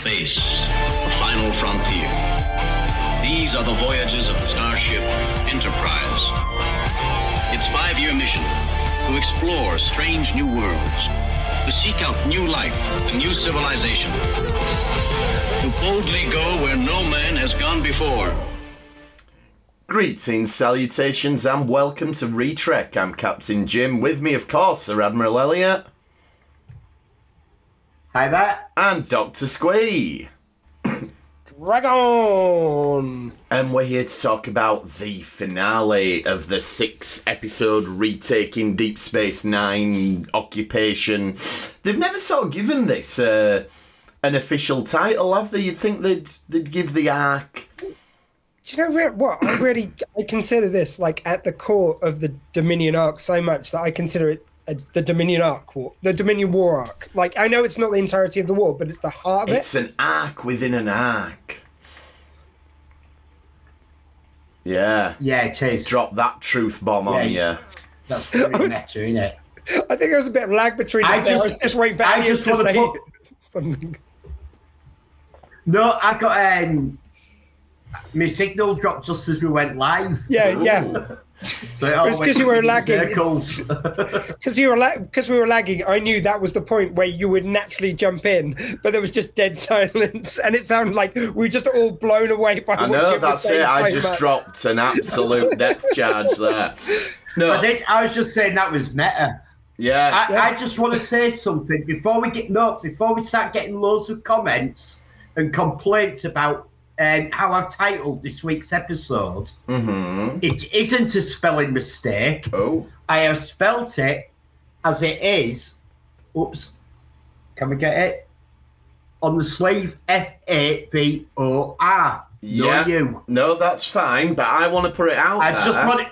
space, the final frontier. These are the voyages of the starship Enterprise. Its five-year mission to explore strange new worlds, to seek out new life and new civilization, to boldly go where no man has gone before. Greetings, salutations, and welcome to Retrek. I'm Captain Jim. With me, of course, Sir Admiral Elliot Hi there. and Dr. Squee. Dragon! And we're here to talk about the finale of the six episode retaking Deep Space Nine occupation. They've never sort of given this uh, an official title, have they? You'd think they'd, they'd give the arc. Do you know what? I really I consider this like at the core of the Dominion arc so much that I consider it a, the Dominion arc war, the Dominion war arc. Like I know it's not the entirety of the war, but it's the heart of It's it. It's an arc within an arc. Yeah. Yeah, it is. Drop that truth bomb on you. That's pretty meta, isn't it? I think there was a bit of lag between us I there. I was just- just waiting for I just to say put- something. No, I got um, my signal dropped just as we went live. Yeah, yeah. So it all It's 'cause went you were lagging. Because you were la- because we were lagging, I knew that was the point where you would naturally jump in, but there was just dead silence, and it sounded like we were just all blown away by I what know, you were that's saying it. I just much. dropped an absolute depth charge there. No, I did. I was just saying that was meta. yeah. I, I just want to say something before we get no before we start getting loads of comments and complaints about um, how I've titled this week's episode. hmm It isn't a spelling mistake. Oh, I have spelt it as it is. Oops. Can we get it? On the sleeve, F A V O R. yeah. No, you. No, that's fine, but I want to put it out I there. just wanted.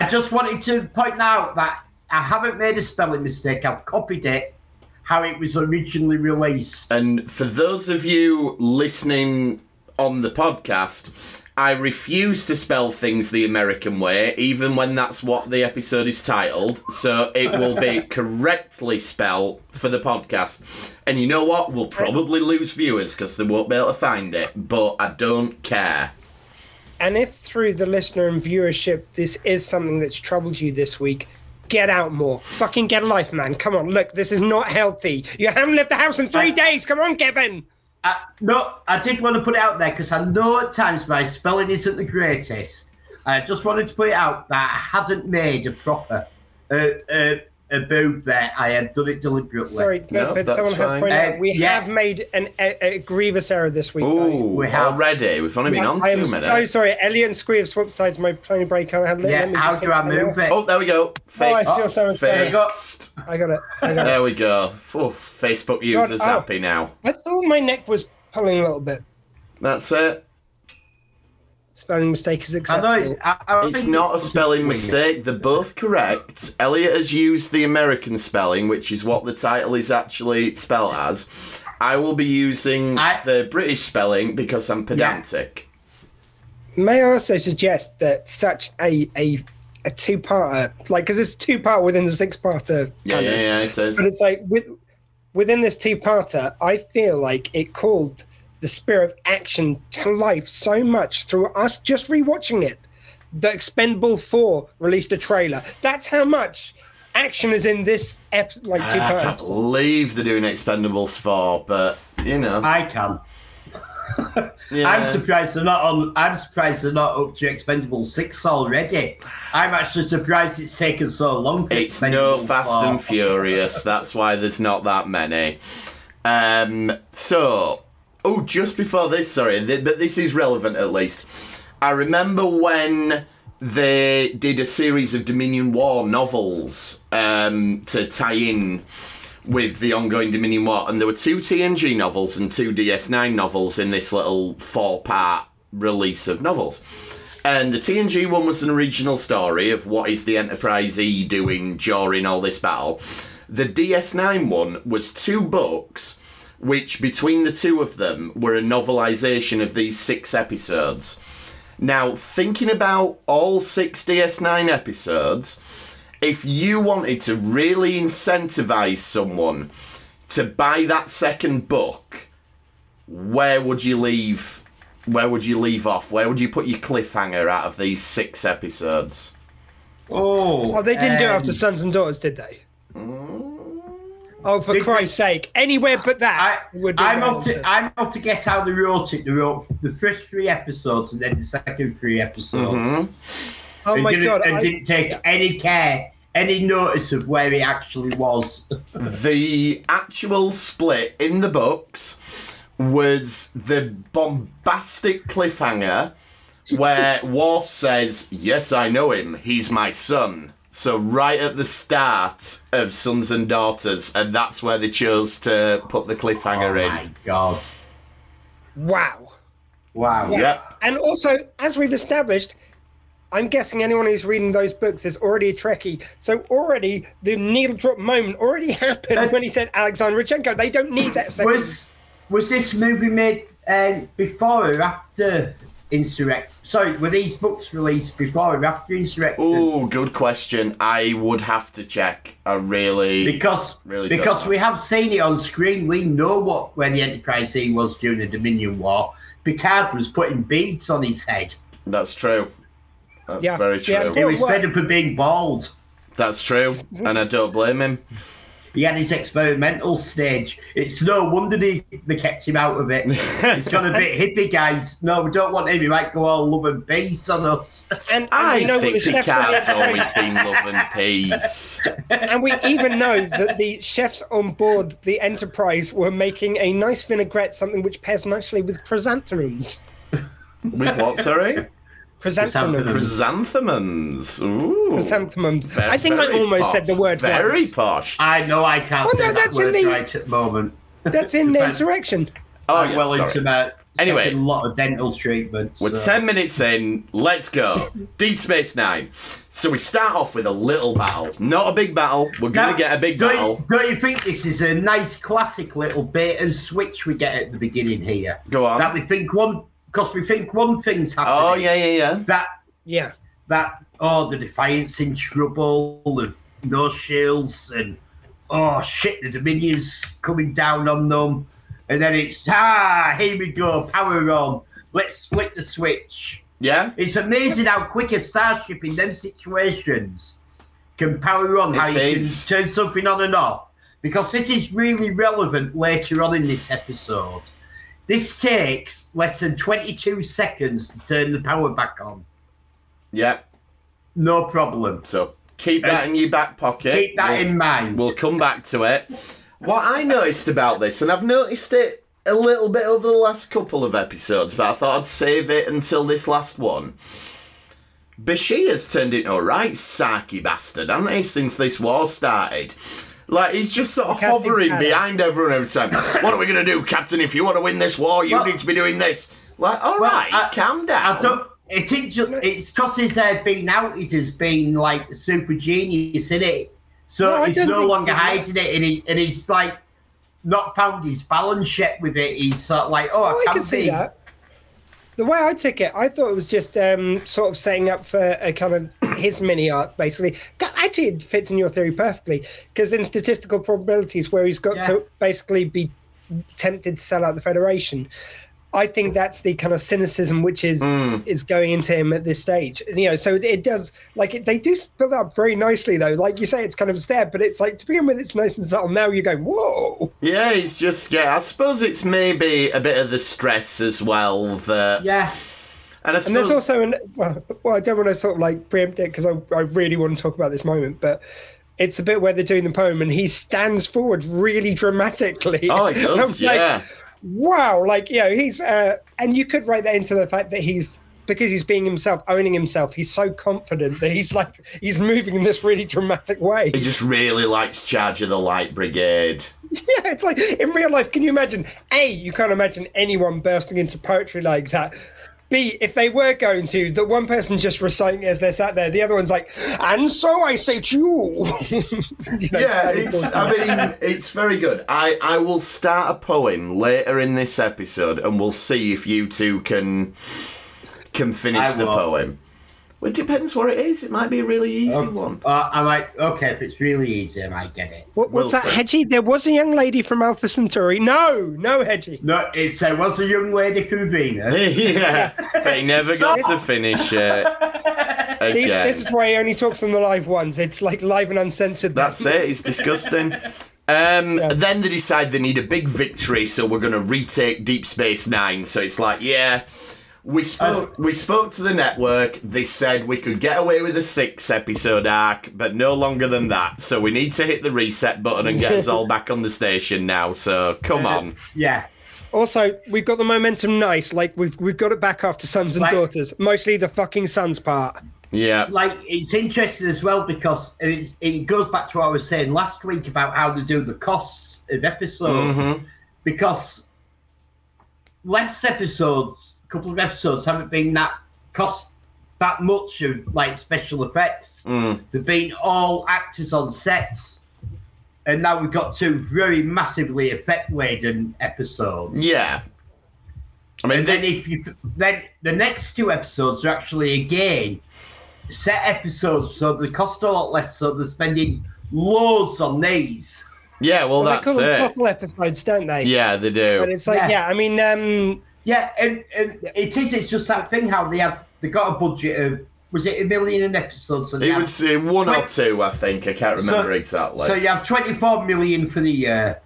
I just wanted to point out that I haven't made a spelling mistake. I've copied it how it was originally released. And for those of you listening on the podcast, I refuse to spell things the American way, even when that's what the episode is titled. So it will be correctly spelled for the podcast. And you know what? We'll probably lose viewers because they won't be able to find it, but I don't care. And if through the listener and viewership this is something that's troubled you this week, get out more. Fucking get a life, man. Come on, look, this is not healthy. You haven't left the house in three days. Come on, Kevin. I, no, I did want to put it out there because I know at times my spelling isn't the greatest. I just wanted to put it out that I hadn't made a proper uh, uh, a boob there. I had done it deliberately. Sorry, but, No, but that's someone has fine. pointed Uh, out we yeah. have made an, a, a grievous error this week. though. Ooh, We have- already? We've only been on I two am minutes. so sorry. Elliot and Squee have swapped sides. My pony break. I had. Yeah, let me how just do fix I that move it? Oh, there we go. Oh, I feel so much better. Fixed. I got it. I got it. There we go. Phew, Facebook users oh. happy now. I thought my neck was pulling a little bit. That's it. Spelling mistake is I acceptable. know. I, I It's think not a spelling mistake. They're both correct. Elliot has used the American spelling, which is what the title is actually spelled as. I will be using I- the British spelling because I'm pedantic. May I also suggest that such a a a two parter, like because it's two part within the six parter. Yeah, yeah, yeah. It says. But it's like with, within this two parter, I feel like it called the spirit of action to life so much through us just rewatching it. The Expendable Four released a trailer. That's how much action is in this ep- like two I can't episode. believe they're doing Expendables 4, but, you know. I can. Yeah. I'm surprised they're not on. I'm surprised they're not up to Expendable Six already. I'm actually surprised it's taken so long. For It's no Expendables Fast 4. and Furious. That's why there's not that many. Um, so, oh, just before this, sorry, th- but this is relevant at least. I remember when they did a series of Dominion War novels um, to tie in with the ongoing Dominion War, and there were two TNG novels and two DS9 novels in this little four part release of novels. And the TNG one was an original story of what is the Enterprise E doing during all this battle. The DS9 one was two books, which between the two of them were a novelization of these six episodes. Now, thinking about all six DS9 episodes, if you wanted to really incentivize someone to buy that second book, where would you leave? Where would you leave off? Where would you put your cliffhanger out of these six episodes? Oh, Oh, they didn't do it um, after Sons and Daughters, did they? Oh, for Did- Christ's sake! Anywhere but I, that would I'm off to answer. I'm off to guess how the wrote it. They wrote the first three episodes and then the second three episodes. Mhm. Oh and my didn't, god! and I- didn't take any care, any notice of where he actually was. The actual split in the books was the bombastic cliffhanger where Worf says, Yes, I know him. He's my son. So, right at the start of Sons and Daughters, and that's where they chose to put the oh cliffhanger in. my god! wow. Wow. Yep. And also, as we've established, I'm guessing anyone who's reading those books is already a Trekkie. So already the needle drop moment already happened Uh, when he said Alexander Rozhenko. They don't need that second. Was was this movie made uh, before or after Insurrect? Sorry, were these books released before or after Insurrection? Ooh, good question. I would have to check. I really. Because Really don't because we have seen it on screen, we know what where the Enterprise C was during the Dominion War. Picard was putting beads on his head. That's true. That's Yeah, very yeah, true. He was what? fed up of being bald. That's true. And I don't blame him. He had his experimental stage. It's no wonder they, they kept him out of it. He's got a bit hippie, guys. No, we don't want him. He might go all love and peace on us. and, and I we know think the chefs on Picard's the always been love and peace. and we even know that the chefs on board the Enterprise were making a nice vinaigrette, something which pairs nicely with chrysanthemums. With what, sorry? Chrysanthemums. Chrysanthemums. Ooh. Chrysanthemums. Very- I think I almost posh. said the word Very right. posh. I know I can't Well, say no, that that's in the- right at the moment. That's in the Fine. insurrection. Oh, I'm yeah, well sorry. into my Anyway. a lot of dental treatments. We're so- 10 minutes in. Let's go. Deep Space Nine. So we start off with a little battle. Not a big battle. We're gonna get a big don't, battle. Don't you think this is a nice classic little bait and switch we get at the beginning here? Go on. That we think one because we think one thing's happening. Oh, yeah, yeah, yeah. That Yeah. that oh the Defiance in trouble and no shields and oh shit the Dominion's coming down on them and then it's ah here we go power on let's split the switch. Yeah? It's amazing how quick a starship in them situations can power on, how It you is. can turn something on and off. Because this is really relevant later on in this episode. This takes less than 22 seconds to turn the power back on. Yeah. No problem. So keep that uh, in your back pocket. Keep that We'll- in mind. We'll come back to it. What I noticed about this, and I've noticed it a little bit over the last couple of episodes, but I thought I'd save it until this last one. Bashir's turned into a right sarky bastard, hasn't he, since this war started? Like, he's just sort of hovering patterns. behind everyone every time. what are we going to do, Captain? If you want to win this war, you Well- need to be doing this. Like, all Well, right, I- calm down. I don't. It ain't ju- it's because he's uh, been outed as being like the super genius in it, so No, he's no longer so, no. hiding it, and, he, and he's like not found his balance yet with it. He's sort of like, oh, I, Oh, I can't can see be. that. The way I took it, I thought it was just um, sort of setting up for a kind of his mini arc, basically. Actually, it fits in your theory perfectly because in statistical probabilities, where he's got Yeah. to basically be tempted to sell out the Federation, I think that's the kind of cynicism which is mm. is going into him at this stage. And, you know, so it, does like it, they do build up very nicely though. Like you say, it's kind of there, but it's like to begin with, it's nice and subtle. Now you're going, whoa. Yeah, he's just yeah. I suppose it's maybe a bit of the stress as well that. Yeah, And I And there's also an well, well I don't want to sort of like preempt it because I, I really want to talk about this moment, but it's a bit where they're doing the poem and he stands forward really dramatically. oh, he does. was like, Yeah, wow, like you know, he's uh, and you could write that into the fact that he's because he's being himself, owning himself. He's so confident that he's like he's moving in this really dramatic way. he just really likes charge of the light brigade. Yeah, it's like in real life. Can you imagine? A, you can't imagine anyone bursting into poetry like that. B, if they were going to, the one person just reciting as they're sat there, the other one's like, and so I say to you. You know, Yeah, it's. I mean, it's very good. I I will start a poem later in this episode, and we'll see if you two can can finish I the will. poem. Well, it depends what it is. It might be a really easy one. Uh, I'm like, okay, if it's really easy, I might get it. What, what's that, Wilson. Hedgie? There was a young lady from Alpha Centauri. No, no, Hedgie. No, it uh, was a young lady from Venus. yeah, they never got to finish it. These- Again. This is why he only talks on the live ones. It's like live and uncensored. That's it. It's disgusting. Um, Then they decide they need a big victory, so we're going to retake Deep Space Nine. So it's like, yeah, we spoke. we spoke to the network. They said we could get away with a six episode arc, but no longer than that. So we need to hit the reset button and get us all back on the station now. So come on. Yeah. Also, we've got the momentum nice. Like we've we've got it back after sons and Right. daughters. Mostly the fucking sons part. Yeah. like it's interesting as well because it's, it goes back to what I was saying last week about how they do the costs of episodes Mm-hmm. because last episodes, a couple of episodes haven't been that cost that much of like special effects. Mm. They've been all actors on sets, and now we've got two very massively effect laden episodes. Yeah. I mean, And then if you then the next two episodes are actually again set episodes, so they cost a lot less. So they're spending loads on these. yeah. Well, Well, they that's call them it. bottle episodes, don't they? Yeah, they do. But it's like, yeah, Yeah. I mean, um, Yeah, and, and it is. It's just that thing how they had they got a budget of was it a million an episode? So It was uh, one or two, I think. I can't remember exactly. So you have twenty four million for the year,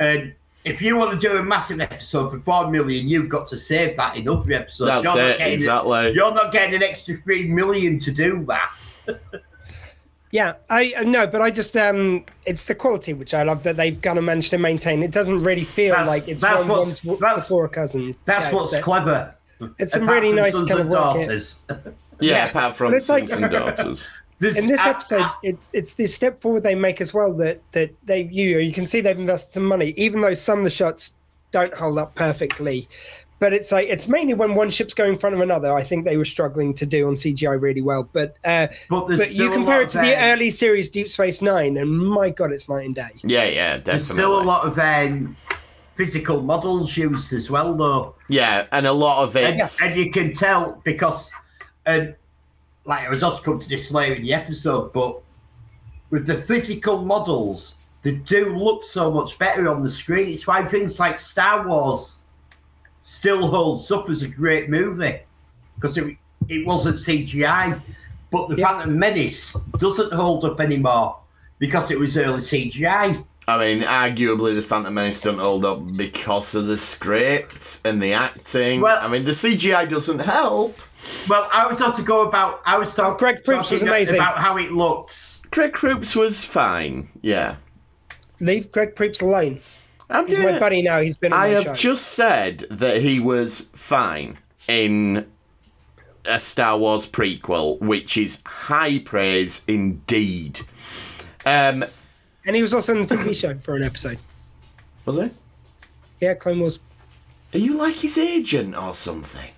and if you want to do a massive episode for four million, you've got to save that in other episodes. That's You're it, getting- exactly. You're not getting an extra three million to do that. yeah, I uh, no, but I just um, it's the quality which I love that they've kind of managed to maintain. It doesn't really feel That's- like it's that's one what's- one's that's- before a cousin. That's Yeah, what's that- clever. It's some really nice sons kind of and work. here. yeah, yeah. apart from But it's like- and daughters. There's- In this I- episode, I- it's it's the step forward they make as well that that they you you can see they've invested some money, even though some of the shots don't hold up perfectly. But it's like it's mainly when one ship's going in front of another. I think they were struggling to do on CGI really well. But uh, But but you compare it to the um, early series Deep Space Nine, and my god, it's night and day. Yeah, yeah, definitely. There's still a lot of um, physical models used as well, though. Yeah, and a lot of And, it's and you can tell because, and like I was not to come to this later in the episode, but with the physical models, they do look so much better on the screen. It's why things like Star Wars still holds up as a great movie because it, it wasn't CGI. But the Yeah. Phantom Menace doesn't hold up anymore because it was early CGI. I mean, arguably the Phantom Menace don't hold up because of the script and the acting. Well- I mean, the CGI doesn't help. Well, I was not to go about. I was talking. Greg Proops was amazing. about how it looks. Craig Croops was fine. Yeah, Leave Greg Proops alone. I'm He's doing my it. buddy now. He's been I have show. just said that he was fine in a Star Wars prequel, which is high praise indeed. Um, and he was also on the TV show for an episode. was he? Yeah, Clone Wars. Are you like his agent or something?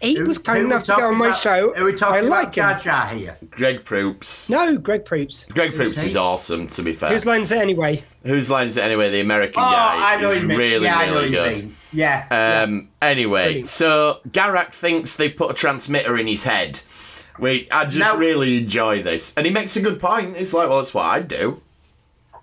He Who- was kind enough to go on my about- show. Are we talking I about like Jar him. Jar here? Greg Proops. No, Greg Proops. Greg Proops he? is awesome, to be fair. Whose line's it anyway? Whose lines it anyway? The American Oh, guy I know is you mean. really, yeah, I know really good. Yeah. Um, anyway, Brilliant. so Garak thinks they've put a transmitter in his head. We, I just Now- really enjoy this, and he makes a good point. It's like, well, that's what I'd do.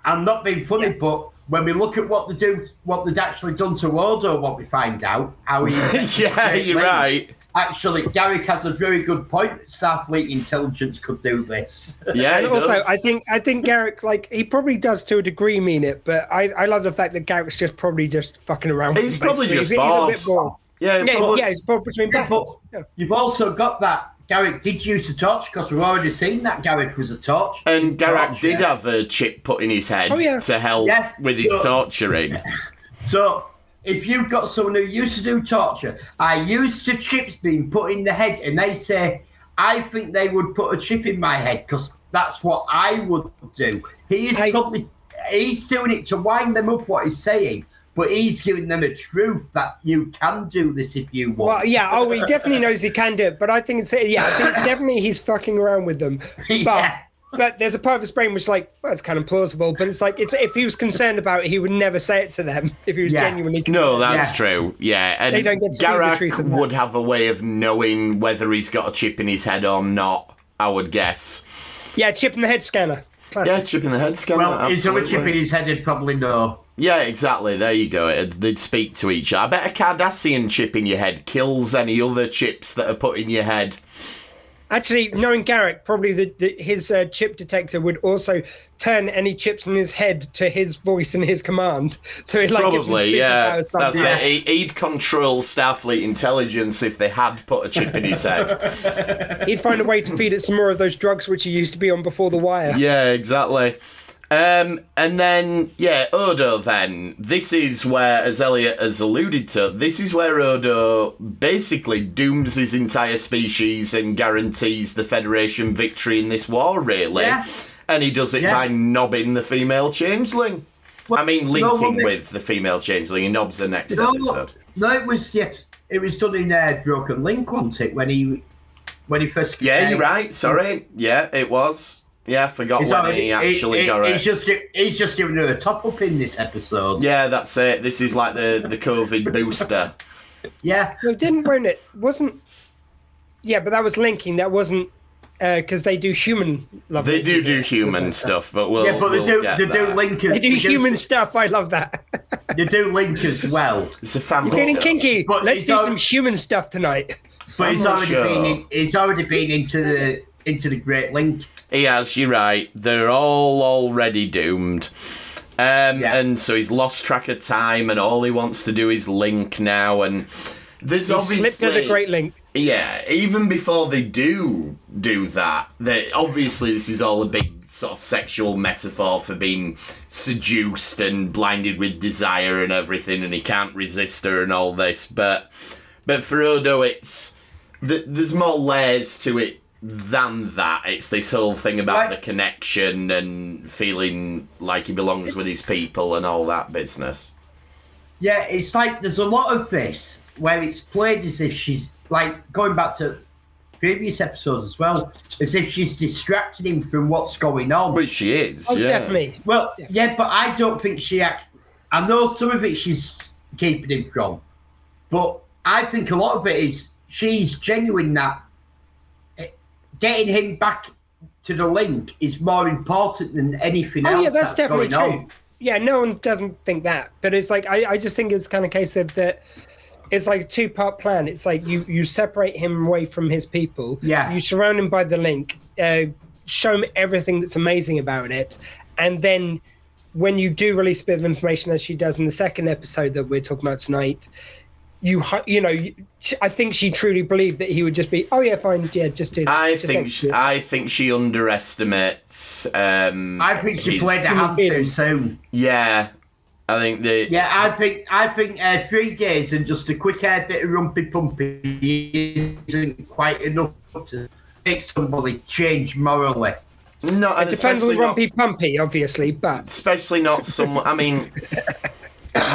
I'm not being funny, but when we look at what they do, what they'd actually done to Odo, what we find out, how he. yeah, you're right. Actually, Garak has a very good point. Starfleet intelligence could do this. Yeah, And also, does. I think I think Garak, like he probably does to a degree mean it, but I, I love the fact that Garak's just probably just fucking around. He's him, probably basically. just he's, he's a bit bored. yeah, Yeah, probably- yeah, he's probably between Yeah, but battles. Yeah. you've also got that. Garak did use a torch because we've already seen that Garak was a torch. And Garak Torch, did yeah. have a chip put in his head Oh, yeah. to help Yeah. with his So- torturing. So if you've got someone who used to do torture, I used to chips being put in the head, and they say, I think they would put a chip in my head because that's what I would do. He is I- probably he's doing it to wind them up what he's saying, but he's giving them a truth that you can do this if you want. Well, yeah. Oh, he definitely knows he can do it, but I think it's yeah. I think it's definitely he's fucking around with them. But Yeah. But there's a part of his brain which is like, well, it's kind of plausible. But it's like, it's if he was concerned about it, he would never say it to them. If he was Yeah. genuinely concerned. No, that's Yeah. true. Yeah, and They don't get to see the truth would have a way of knowing whether he's got a chip in his head or not. I would guess. yeah, chip in the head scanner. Classic. Yeah, chip in the head scanner. Well, is there a absolutely. chip in his head? He'd probably know. Yeah, exactly. There you go. It'd, they'd speak to each other. I bet a Cardassian chip in your head kills any other chips that are put in your head. Actually, knowing Garak, probably the, the, his uh, chip detector would also turn any chips in his head to his voice and his command. So it like Probably, yeah. That's something. it. He'd control Starfleet intelligence if they had put a chip in his head. He'd find a way to feed it some more of those drugs which he used to be on before the wire. Yeah, exactly. Um, and then, yeah, Odo then. This is where, as Elliot has alluded to, this is where Odo basically dooms his entire species and guarantees the Federation victory in this war, really. Yeah. And he does it Yeah. by knobbing the female changeling. I mean, linking well, with the female changeling. He knobs the next No, episode. no, it was yes, it was done in uh, Broken Link, wasn't it? When he when he first Yeah, uh, you're right. Sorry. Yeah, it was. Yeah, I forgot He's, when already, he actually he- got it. he's just he's just giving her a top up in this episode. Yeah, that's it. This is like the, the COVID booster. Yeah, No, didn't won't it? Wasn't Yeah, but that was linking. That wasn't uh, because they do human love. They do do human stuff, but we'll. yeah, but they we'll do get they do there. link as They do they human stuff. I love that. They do link as well, It's a family. Feeling show. kinky. But Let's do some human stuff tonight. but he's already sure. been in, he's already been into the into the Great Link. He has. You're right. They're all already doomed. Um, Yeah. and so he's lost track of time, and all he wants to do is link now. And there's He obviously slipped to the Great Link. Yeah, even before they do do that, they obviously this is all a big sort of sexual metaphor for being seduced and blinded with desire and everything, and he can't resist her and all this. But but for Odo, it's th- there's more layers to it than that. It's this whole thing about Right. the connection and feeling like he belongs with his people and all that business. Yeah, it's like there's a lot of this where it's played as if she's like going back to previous episodes as well, as if she's distracting him from what's going on. Which she is. Oh, yeah. definitely. Well, yeah. but I don't think she. Act- I know some of it she's keeping him from, but I think a lot of it is she's genuine that getting him back to the link is more important than anything Oh else. yeah, that's, definitely going true. on. Yeah, no one doesn't think that, but it's like I, I just think it's kind of case of that. It's like a two part plan. It's like you you separate him away from his people. Yeah. You surround him by the link. Uh, show him everything that's amazing about it, and then when you do release a bit of information, as she does in the second episode that we're talking about tonight, you you know, I think she truly believed that he would just be, oh yeah, fine, yeah, just do that. I just think she. I think she underestimates. Um, I think she his- played the hand too soon. Yeah, I think the Yeah, I think I think uh, three days and just a quick hair bit of rumpy pumpy isn't quite enough to make somebody change morally. no, it depends on especially not, Rumpy Pumpy, obviously, but especially not someone. I mean,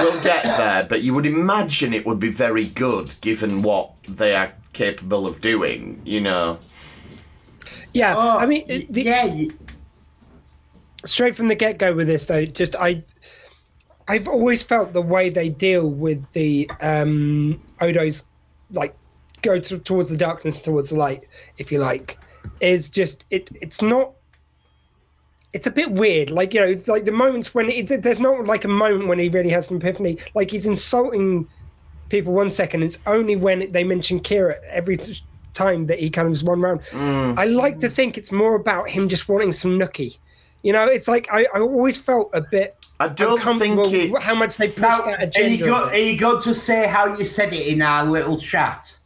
we'll get there, but you would imagine it would be very good given what they are capable of doing. You know, yeah, Oh, I mean, the, yeah, straight from the get go with this though, just I, I've always felt the way they deal with the um Odo's, like, go to, towards the darkness, towards the light, if you like, is just it. It's not. It's a bit weird, like you know, it's like the moments when it, there's not like a moment when he really has an epiphany. Like he's insulting people one second. It's only when they mention Kira every time that he kind of is one round. I like to think it's more about him just wanting some nookie. You know, it's like I, I always felt a bit I don't uncomfortable think it's how much they push Now, that are agenda. you, go, are you going to say how you said it in our little chat?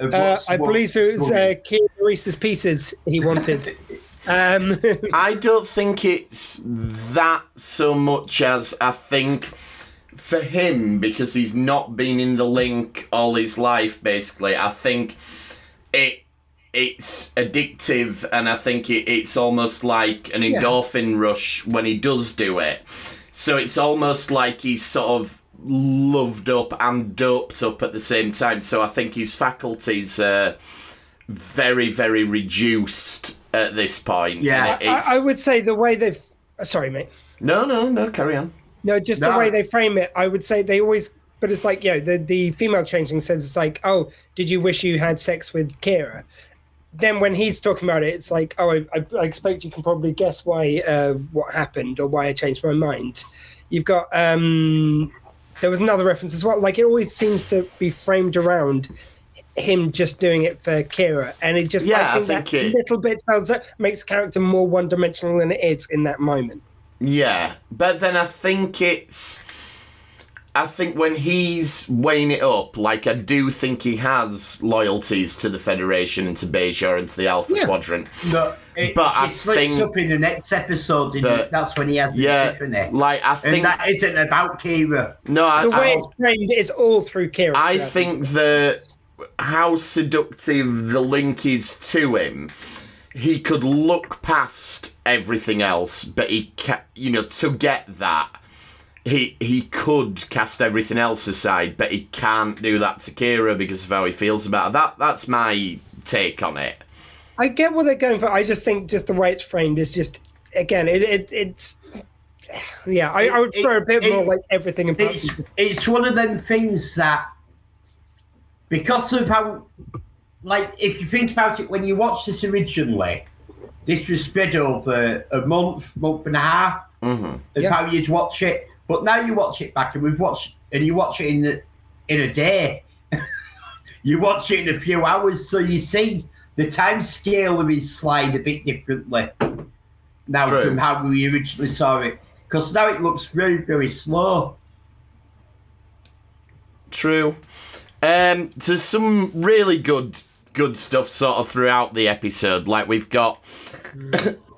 uh, I believe it was uh. Kira Reese's pieces he wanted. um, I don't think it's that so much as I think for him because he's not been in the link all his life. Basically, I think it it's addictive, and I think it, it's almost like an endorphin rush when he does do it. So it's almost like he's sort of loved up and doped up at the same time. So I think his faculties. are very, very reduced at this point. Yeah. it- I, I would say the way they've. Sorry, mate. No, no, no. Carry on. No, just the way they frame it, I would say they always. But it's like, you know, the, the female changing says it's like, oh, did you wish you had sex with Kira? Then when he's talking about it, it's like, oh, I, I, I expect you can probably guess why uh, what happened or why I changed my mind. You've got um, there was another reference as well. Like it always seems to be framed around him just doing it for Kira, and it just Yeah, I I think, think that it- little bit sounds uh, makes the character more one dimensional than it is in that moment. Yeah, but then I think it's. I think when he's weighing it up, like I do think he has loyalties to the Federation and to Bajor and to the Alpha Yeah. Quadrant. No, it, But it I slips think up in the next episode. In that- that's when he has the Yeah, epiphany. like I and think that isn't about Kira. no, I, The way I, it's framed is all through Kira. I think this. that how seductive the link is to him, he could look past everything else, but he ca- you know to get that. He he could cast everything else aside, but he can't do that to Kira because of how he feels about her. That that's my take on it. I get what they're going for. I just think just the way it's framed is just again, it, it it's yeah. I, I would It- throw a bit it- more like everything It's, it's one of them things that, because of how, like, if you think about it, when you watched this originally, this was spread over a month, month and a half Mm-hmm. of Yeah. how you'd watch it. But now you watch it back, and we've watched, and you watch it in the, in a day. you watch it in a few hours, so you see the time scale of his slide a bit differently now True. from how we originally saw it. Because now it looks very, very slow. True. Um, there's some really good good stuff sort of throughout the episode. Like we've got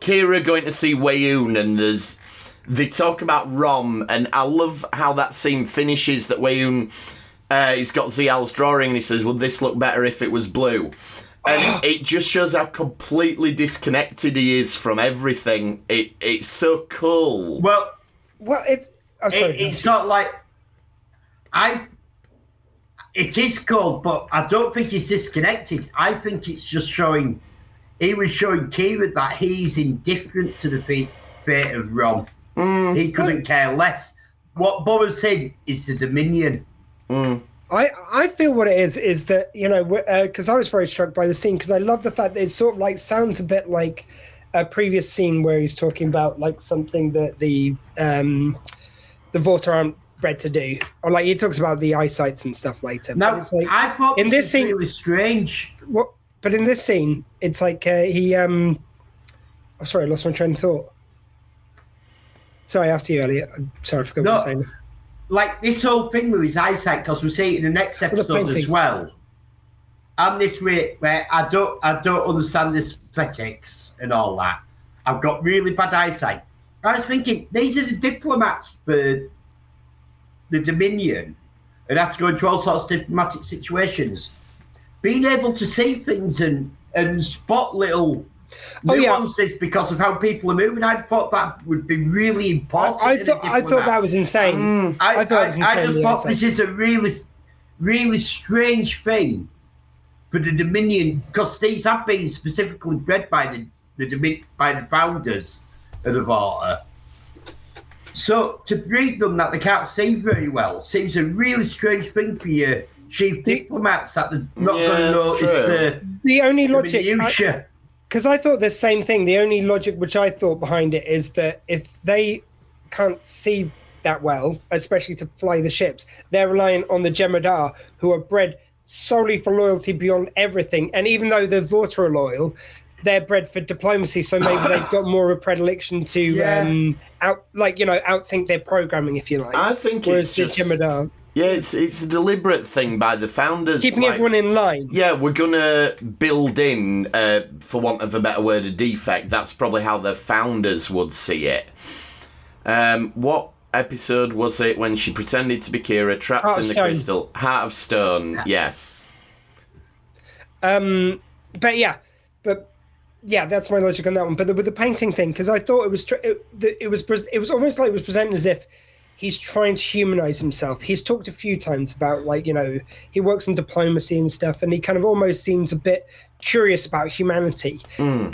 Kira going to see Weyoun, and there's they talk about Rom, and I love how that scene finishes. That Weyoun, uh, he's got Ziyal's drawing, and he says, "Would this look better if it was blue?" And it just shows how completely disconnected he is from everything. It it's so cool. Well, Well, it's I'm it, sorry. it's sort of like I. It is cold, but I don't think it's disconnected. I think it's just showing. He was showing Kira that he's indifferent to the fate, fate of Rom. Mm. He couldn't care less. What Bob was saying is the Dominion. Mm. I I feel what it is is that you know because uh, I was very struck by the scene because I love the fact that it sort of like sounds a bit like a previous scene where he's talking about like something that the um the Vorta aren't bred to do or like he talks about the eyesights and stuff later. It's like I thought in this scene- really strange. what? But in this scene, it's like uh, he um. Oh, sorry, I lost my train of thought. Sorry, after you, Elliot. I'm sorry, I forgot what I was saying. like this whole thing with his eyesight, because we see it in the next episode as well. I'm this way where I don't I don't understand the aesthetics and all that. I've got really bad eyesight. I was thinking these are the diplomats for the Dominion and have to go into all sorts of diplomatic situations. Being able to see things and and spot little Oh, yeah. nuances because of how people are moving, I thought that would be really important. I, I in thought I thought that was insane. Mm. I, I thought it was I, I insane, just the thought eyesight. this is a really, really strange thing for the Dominion because these have been specifically bred by the the by the founders of the Vorta. So to breed them that they can't see very well seems a really strange thing for your chief diplomats that they're not Yeah, going to notice the, The only the logic, I- because I thought the same thing. The only logic which I thought behind it is that if they can't see that well, especially to fly the ships, they're relying on the Jem'Hadar, who are bred solely for loyalty beyond everything. And even though the Vorta are loyal, they're bred for diplomacy. So maybe they've got more of a predilection to Yeah. um, out, like you know, outthink their programming, if you like. I think Whereas it's the just Jem'Hadar yeah, it's it's a deliberate thing by the founders. keeping like- everyone in line. Yeah, we're gonna build in, uh, for want of a better word, a defect. That's probably how the founders would see it. Um, what episode was it when she pretended to be Kira, trapped Heart in the Stone. crystal? Heart of Stone. Yes. Um, but yeah, but yeah, that's my logic on that one. But the, with the painting thing, because I thought it was tr- it, it was pres- it was almost like it was presented as if he's trying to humanize himself. He's talked a few times about like you know he works in diplomacy and stuff, and he kind of almost seems a bit curious about humanity.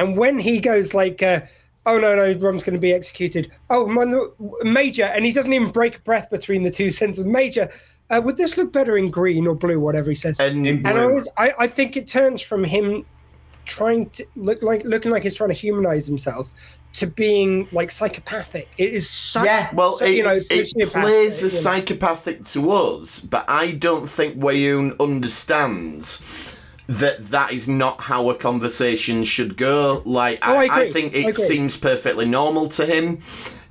And when he goes like, uh, "Oh no, no, Rom's going to be executed," oh my, Major, and he doesn't even break a breath between the two sentences. Major, uh, would this look better in green or blue, whatever he says? And and I, always, I, I think it turns from him trying to look like looking like he's trying to humanize himself to being like psychopathic. It is such Yeah. Well, so, it, you know, it plays as psychopathic to us, but I don't think Weyoun understands that that is not how a conversation should go. Like, Oh, I I, agree. think it agree. seems perfectly normal to him.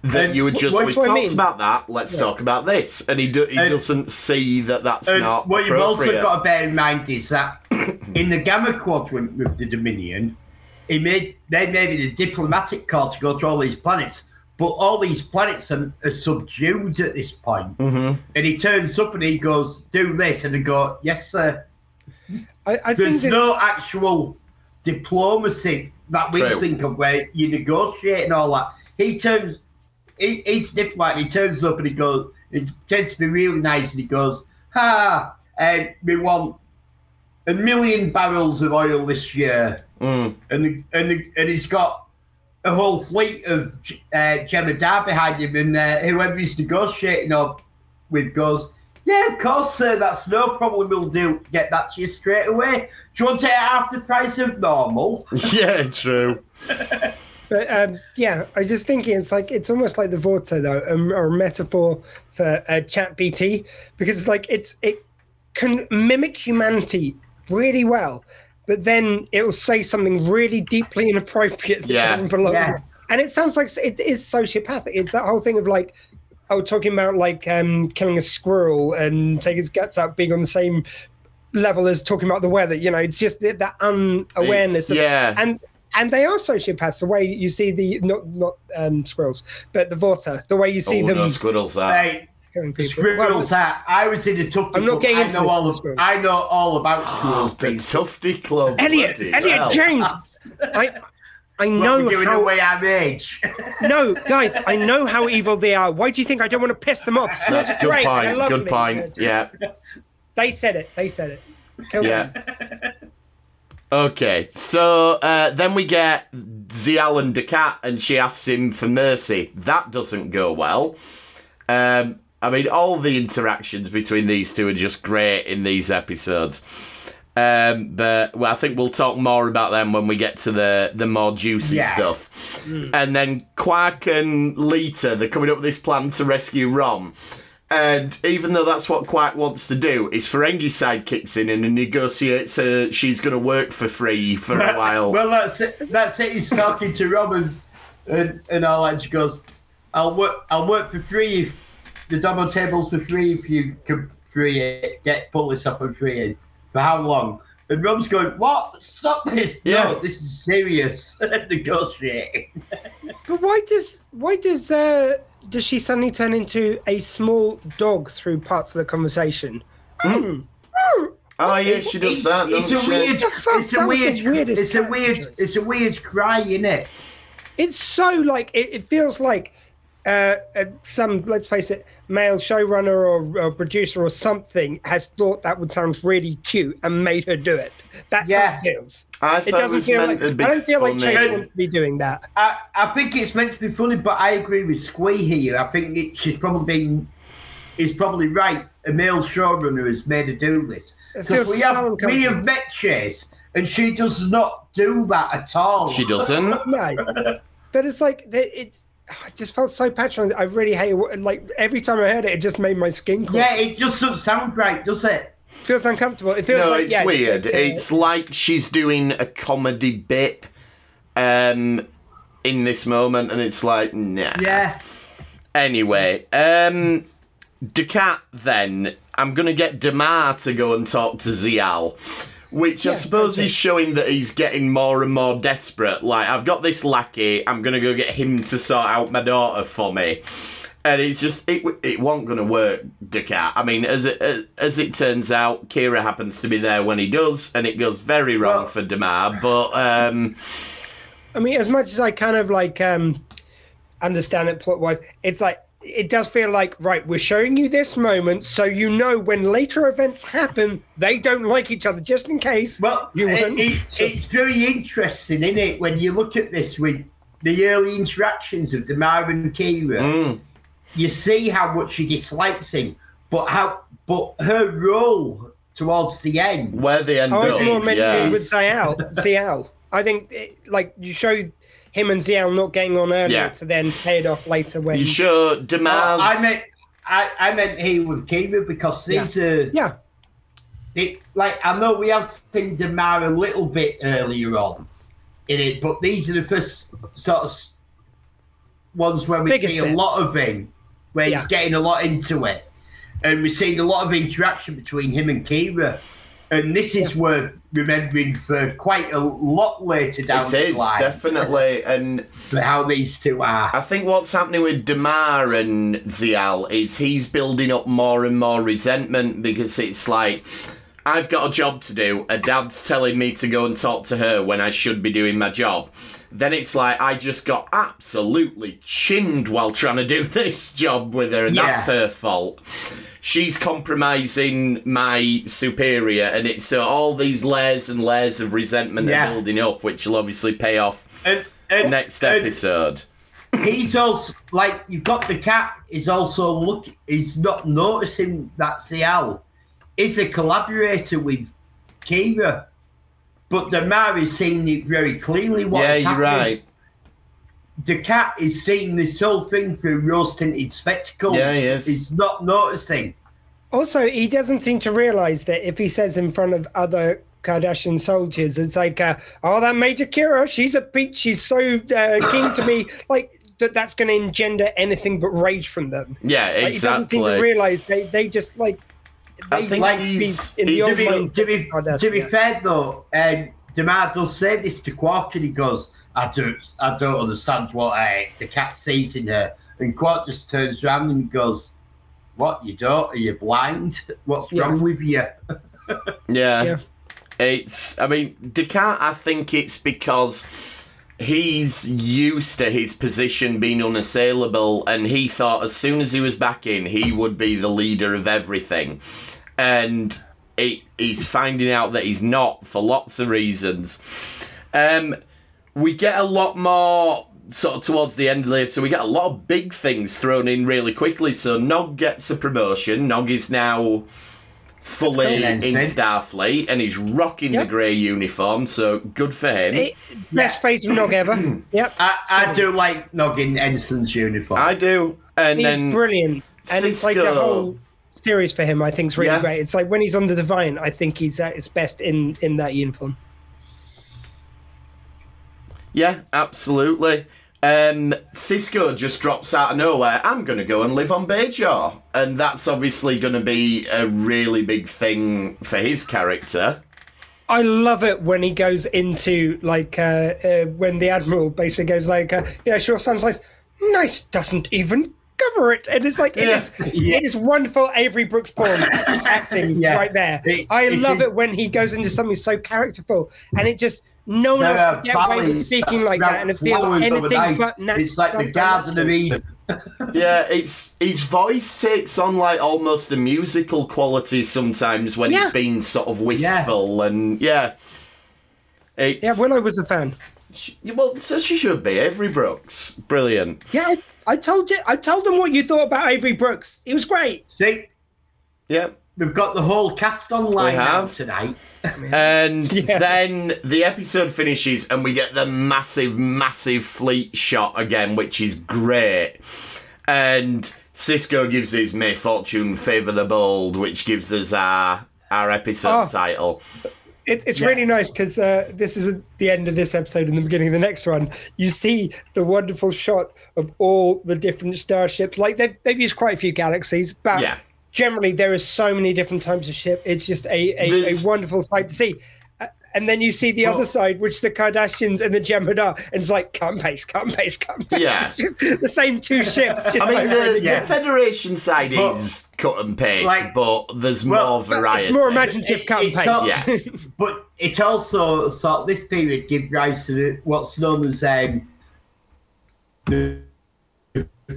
That you would just wh- we that's what I talked mean. about that. Let's talk about this, and he do, he And- doesn't see that that's And not what you've also got to bear in mind is that in the Gamma Quadrant with the Dominion, he made they made it a diplomatic call to go to all these planets, but all these planets are, are subdued at this point. Mm-hmm. And he turns up and he goes, "Do this," and they go, "Yes, sir." I, I think There's this, no actual diplomacy that we True. think of where you negotiate and all that. He turns, he, he's diplomat. He turns up and he goes, he tends to be really nice and he goes, "Ha, and we want a million barrels of oil this year," Mm. and and and he's got a whole fleet of uh, Jem'Hadar behind him, and uh, whoever he's negotiating up with goes, "Yeah, of course, sir. That's no problem. We'll do get that to you straight away. Do you want it at half the price of normal?" yeah, true. But um, yeah, I was just thinking it's like it's almost like the Vorta though, um, or a metaphor for uh, Chat BT because it's like it's it can mimic humanity really well, but then it'll say something really deeply inappropriate that Yeah. doesn't belong. Yeah. And it sounds like it is sociopathic. It's that whole thing of like, oh, talking about like um, killing a squirrel and taking his guts out, being on the same level as talking about the weather. You know, it's just that, that unawareness. It's- of, yeah. and and they are sociopaths. The way you see the not not um, squirrels, but the Vorta, the way you see oh, them no squiddles that. Hey, killing. Well, squirrels. hat. I was in a tough. I'm not getting I into know this all. Of. I know all about Oh, squirrels. the Tufty Club. Elliot, Elliot hell. James. I I know we're giving how. away our age. No, guys, I know how evil they are. Why do you think I don't want to piss them off? Squirrels That's are good great. Point. lovely. Good point. Yeah. They said it. They said it. Kill Yeah. them. Okay, so uh, then we get Ziyal and Dukat, and she asks him for mercy. That doesn't go well. Um, I mean, all the interactions between these two are just great in these episodes. Um, but well, I think we'll talk more about them when we get to the the more juicy Yeah. stuff. And then Quark and Leeta, they're coming up with this plan to rescue Rom. And even though that's what Quark wants to do, his Ferengi side kicks in and negotiates her. She's going to work for free for a while. Well, that's it. That's it. He's talking to Robin and, and all that. She goes, "I'll work. I'll work for free. If the double tables for free if you can free it. Get pull this up for free. For how long?" And Rob's going, "What? Stop this! Yeah. No, this is serious. Negotiating." But why does why does uh does she suddenly turn into a small dog through parts of the conversation? oh yeah, she does It's, that. it's doesn't a she? weird. It's a That weird. It's a weird. character. It's a weird cry, isn't it? It's so like it, it feels like uh, uh, some let's face it, male showrunner or, or producer or something has thought that would sound really cute and made her do it. That's Yeah. how it feels. I It doesn't was feel like I don't feel like funny. Chase wants to be doing that. I, I think it's meant to be funny, but I agree with Squee here. I think it, she's probably been, is probably right. A male showrunner has made her do this because we so have we uncomfortable. have met Chase, and she does not do that at all. She doesn't. No, but it's like that- it's. I just felt so patronizing. I really hate it. Like every time I heard it, it just made my skin crawl. Yeah, it just doesn't sound right, does it? feels uncomfortable. It feels No, like it's yeah, weird. like, uh, It's like she's doing a comedy bit um, in this moment, and it's like, nah. Yeah. Anyway, um, Dukat then, I'm going to get Damar to go and talk to Ziyal. Which I suppose is showing that he's getting more and more desperate. Like, I've got this lackey, I'm going to go get him to sort out my daughter for me. And it's just, it, it wasn't to work, Dukat. I mean, as it, as it turns out, Kira happens to be there when he does, and it goes very wrong Well- for Damar. But, um, I mean, as much as I kind of like um understand it plot wise, it's like it does feel like right. We're showing you this moment, so you know when later events happen, they don't like each other, just in case. Well, you it, wouldn't. it, it's very interesting, isn't it, when you look at this with the early interactions of Damara and Kira. Mm. You see how much she dislikes him, but how but her role towards the end. Where the end I was up, more meant yeah. with Ziyal. Ziyal. I think it, like you showed him and Ziyal not getting on earlier Yeah. to then pay it off later when You sure Oh, Damar's... I meant I, I meant here with Kira because these are yeah. it, like I know we have seen Damar a little bit earlier on in it, but these are the first sort of ones where we Biggest see a lot of him, where Yeah. he's getting a lot into it, and we're seeing a lot of interaction between him and Kira, and this is worth remembering for quite a lot later down It the is, line definitely. And how these two are. I think what's happening with Damar and Ziyal is he's building up more and more resentment because it's like, I've got a job to do. A dad's telling me to go and talk to her when I should be doing my job. Then it's like, I just got absolutely chinned while trying to do this job with her, and that's her fault. She's compromising my superior, and it's uh, all these layers and layers of resentment Yeah. are building up, which will obviously pay off And, and, next and episode. he's also like you've got Dukat is also look he's not noticing that Ziyal is a collaborator with Kira. But Damar is seeing it very clearly what yeah, you're happening. right. Dukat is seeing this whole thing through rose tinted spectacles. Yeah, he is. He's not noticing. Also, he doesn't seem to realize that if he says in front of other Cardassian soldiers, it's like, uh, "Oh, that Major Kira, she's a peach. She's so uh, keen to me." Like that, that's going to engender anything but rage from them. Yeah, Like, he doesn't seem to realize they they just like. I think like he's- be in the he's- old To be, to be, to be fair though, um, Damar does say this to Quark and he goes, I don't I don't understand what uh, Dukat sees in her. And Quark just turns around and goes, What, you don't? Are you blind? What's Yeah. wrong with you? Yeah. Yeah. It's, I mean, Dukat, I think it's because he's used to his position being unassailable, and he thought as soon as he was back in, he would be the leader of everything. And he, he's finding out that he's not for lots of reasons. Um, we get a lot more sort of towards the end of the so we get a lot of big things thrown in really quickly. So Nog gets a promotion. Nog is now fully in. Starfleet and he's rocking Yep. the grey uniform, so good for him. Eh, Best phase of Nog ever. yep. I, I do like Nog in Ensign's uniform. I do. And He's then brilliant. And it's like the whole series for him, I think, is really Yeah. great. It's like when he's on the Defiant, I think he's at his best in, in that uniform. Yeah, absolutely. Um, Sisko just drops out of nowhere. I'm going to go and live on Bajor. And that's obviously going to be a really big thing for his character. I love it when he goes into like uh, uh, when the admiral basically goes like, uh, "Yeah, sure, sounds nice. Nice doesn't even cover it," and it's like it Yeah. is it is wonderful Avery Brooks Bond acting Yeah. right there. It- I it love is- it when he goes into something so characterful, and it just no one There else are can get away with speaking like that sprout and it feel anything overnight. but nat- It's like the Garden of. Eden. Yeah, it's his voice takes on like almost a musical quality sometimes when Yeah. he's being sort of wistful and yeah. It's, Yeah, Willow was a fan. she- well, so she should be. Avery Brooks, brilliant. Yeah, I, I told you. I told them what you thought about Avery Brooks. It was great. See, Yeah, we've got the whole cast online now have. tonight. And Yeah. then the episode finishes and we get the massive, massive fleet shot again, which is great. And Sisko gives his May Fortune Favour the Bold, which gives us our our episode Oh. title. It, it's Yeah. really nice because uh, this is at the end of this episode and the beginning of the next one. You see the wonderful shot of all the different starships. Like they've, they've used quite a few galaxies, but Yeah. Generally there are so many different types of ship. It's just a, a, a wonderful sight to see. Uh, And then you see the Well- other side, which the Cardassians and the Jem'Hadar, and it's like cut and paste, cut and paste, cut and paste. Yeah. It's just the same two ships. Just I mean, over the, and the Federation side But- is cut and paste, like- but there's Well, more variety. it's more imaginative It- cut and it's all- paste. Yeah. But it also sort of this period gives rise to the- what's known as um, the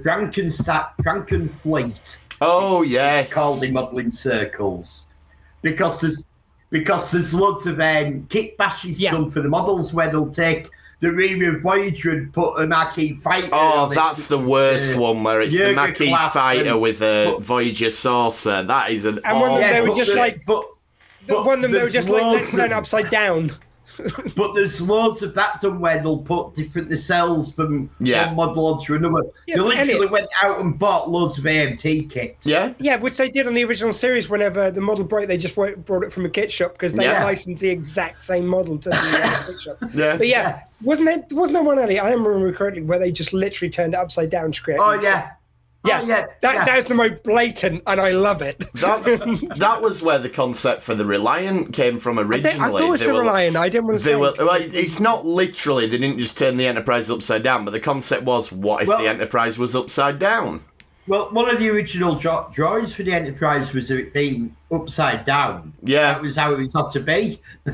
Frankenstein, Frankenfleet. Oh yes. called in modelling circles because there's because there's loads of um, kit bashes Yeah. done for the models where they'll take the Remy Voyager and put a Maquis fighter. Oh, that's the worst Uh, one where it's the Jurgen Mackie Klassen. fighter with a But- Voyager saucer. That is an And one of them, they were just like- but, but one of them, they were just like, let's turn upside down. But there's loads of that done where they'll put different nacelles from Yeah. one model onto another. Yeah, they literally Elliot- went out and bought loads of AMT kits. Yeah. Yeah, which they did on the original series. Whenever the model broke, they just brought it from a kit shop because they Yeah. licensed the exact same model to the kit shop. Yeah. But yeah, wasn't there wasn't there one Ellie? I remember correctly where they just literally turned it upside down to create. Oh new yeah. Oh, yeah, Oh, yeah. That yeah. that is the most blatant, and I love it. That's that was where the concept for the Reliant came from I, originally. think, I thought it was the were- Reliant. I didn't want to They say. were, well, it's not literally. They didn't just turn the Enterprise upside down, but the concept was, what if Well- the Enterprise was upside down? Well, one of the original dra- drawings for the Enterprise was it being upside down. Yeah. That was how it was ought to be.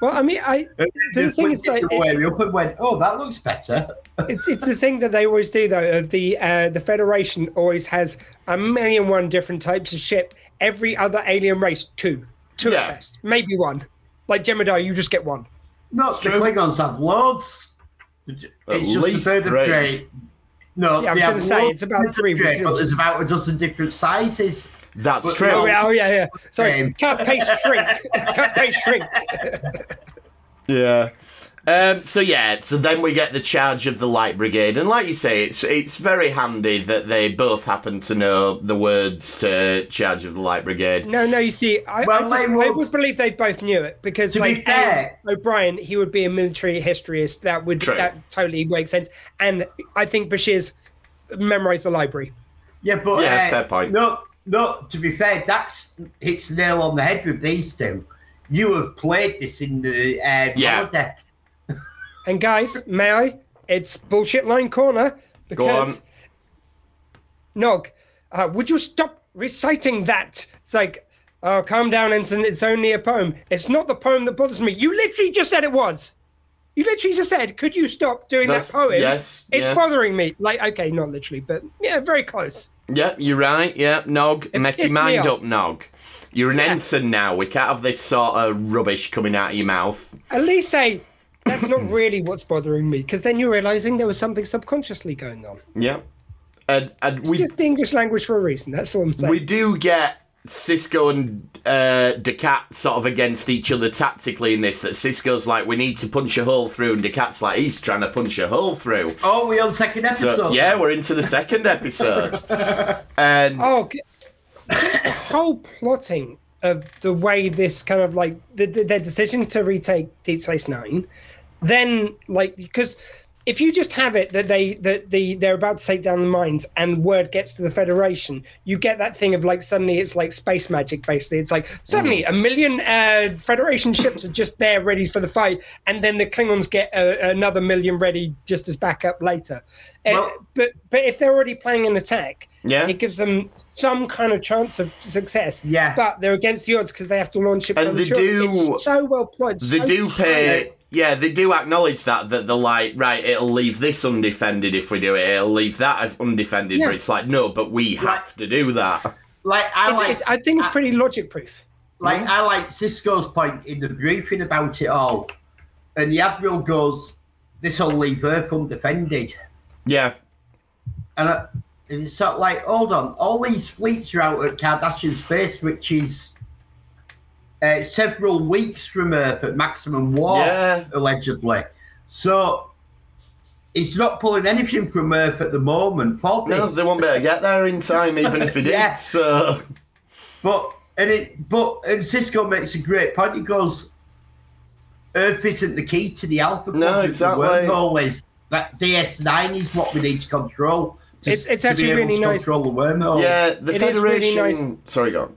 well, I mean, I. The thing is, flipped like, it the way up and went, oh, that looks better. it's it's the thing that they always do though. Of the uh, the Federation always has a million one different types of ship. Every other alien race, two, two Yeah. at best, maybe one. Like Jem'Hadar, you just get one. No, the true. Klingons have loads. It's At just least a bird of three. No, Yeah, I was gonna say, it's about of birds of three, prey, but but it's- about a dozen different sizes. That's But true. Oh yeah, oh yeah, yeah. Sorry, Same. cut paste shrink, cut paste shrink. Yeah. Um, so yeah, so then we get the charge of the Light Brigade, and like you say, it's it's very handy that they both happen to know the words to charge of the Light Brigade. No, no. You see, I, I, just, they I would believe they both knew it because, To be like, fair- O'Brien, he would be a military historyist. That would True. that totally makes sense. And I think Bashir's memorized the library. Yeah, but Yeah, uh, fair point. No, no. To be fair, Dax hits nail on the head with these two. You have played this in the uh, Yeah. deck. And guys, may I? It's bullshit line corner because Nog, uh, would you stop reciting that? It's like, oh, calm down, Ensign. It's only a poem. It's not the poem that bothers me. You literally just said it was. You literally just said, could you stop doing That's- that poem? yes, It's yeah. bothering me. Like, okay, not literally, but yeah, very close. Yeah, you're right. Yeah, Nog, make your mind up, Nog. You're an ensign now. We can't have this sort of rubbish coming out of your mouth. At least say, that's not really what's bothering me, because then you're realizing there was something subconsciously going on. Yeah, and and It's we just the English language for a reason. That's all I'm saying. we do get Sisko and uh, Dukat sort of against each other tactically in this. That Sisko's like, we need to punch a hole through, and Dukat's like, he's trying to punch a hole through. Oh, we on second episode. So yeah, we're into the second episode, and Oh, g- the whole plotting of the way this kind of like the, the, their decision to retake Deep Space Nine, then like because if you just have it that they that the they're about to take down the mines and word gets to the Federation, you get that thing of like suddenly it's like space magic. Basically, it's like suddenly a million uh, Federation ships are just there ready for the fight, and then the Klingons get uh, another million ready just as backup later. Uh, but but if they're already planning an attack, Yeah. it gives them some kind of chance of success. Yeah. but they're against the odds because they have to launch it. And they the do- It's so well plotted. they so do pay. Tight. Yeah, they do acknowledge that that they're like, right, it'll leave this undefended if we do it. It'll leave that undefended. Yeah. But it's like, no, but we have to do that. Like I It's- like, it's- I think it's pretty logic proof. like I like Sisko's point in the briefing about it all, and the admiral goes, "This will leave Earth undefended," Yeah, and, I, and it's sort of like, hold on, all these fleets are out at Cardassian space, which is uh, several weeks from Earth at maximum war, Yeah. allegedly. So. It's not pulling anything from Earth at the moment for no, they won't be able to get there in time, even if they did. Yeah. So But and it but and Sisko makes a great point. He goes, Earth isn't the key to the Alpha No, exactly. The wormhole is that DS9 is what we need to control. to- It's- it's to be actually able really to nice. Control the wormhole. yeah, the It is really Federation. nice. Sorry, go on.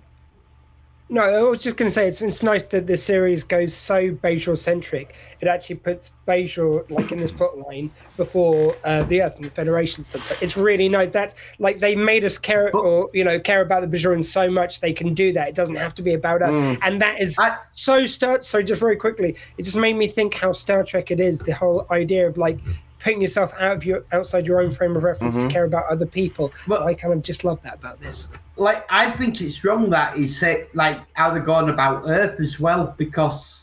No, I was just going to say it's it's nice that this series goes so Bajor centric. It actually puts Bajor like in this plot line before uh, the Earth and the Federation. Sometimes it's really nice. That's like they made us care or you know care about the Bajorans so much they can do that. It doesn't have to be about us, and that is I- so Star. So just very quickly, it just made me think how Star Trek it is. The whole idea of like putting yourself out of your outside your own frame of reference Mm-hmm. to care about other people. Well- I kind of just love that about this. like I think it's wrong that he said like how they're going about Earth as well because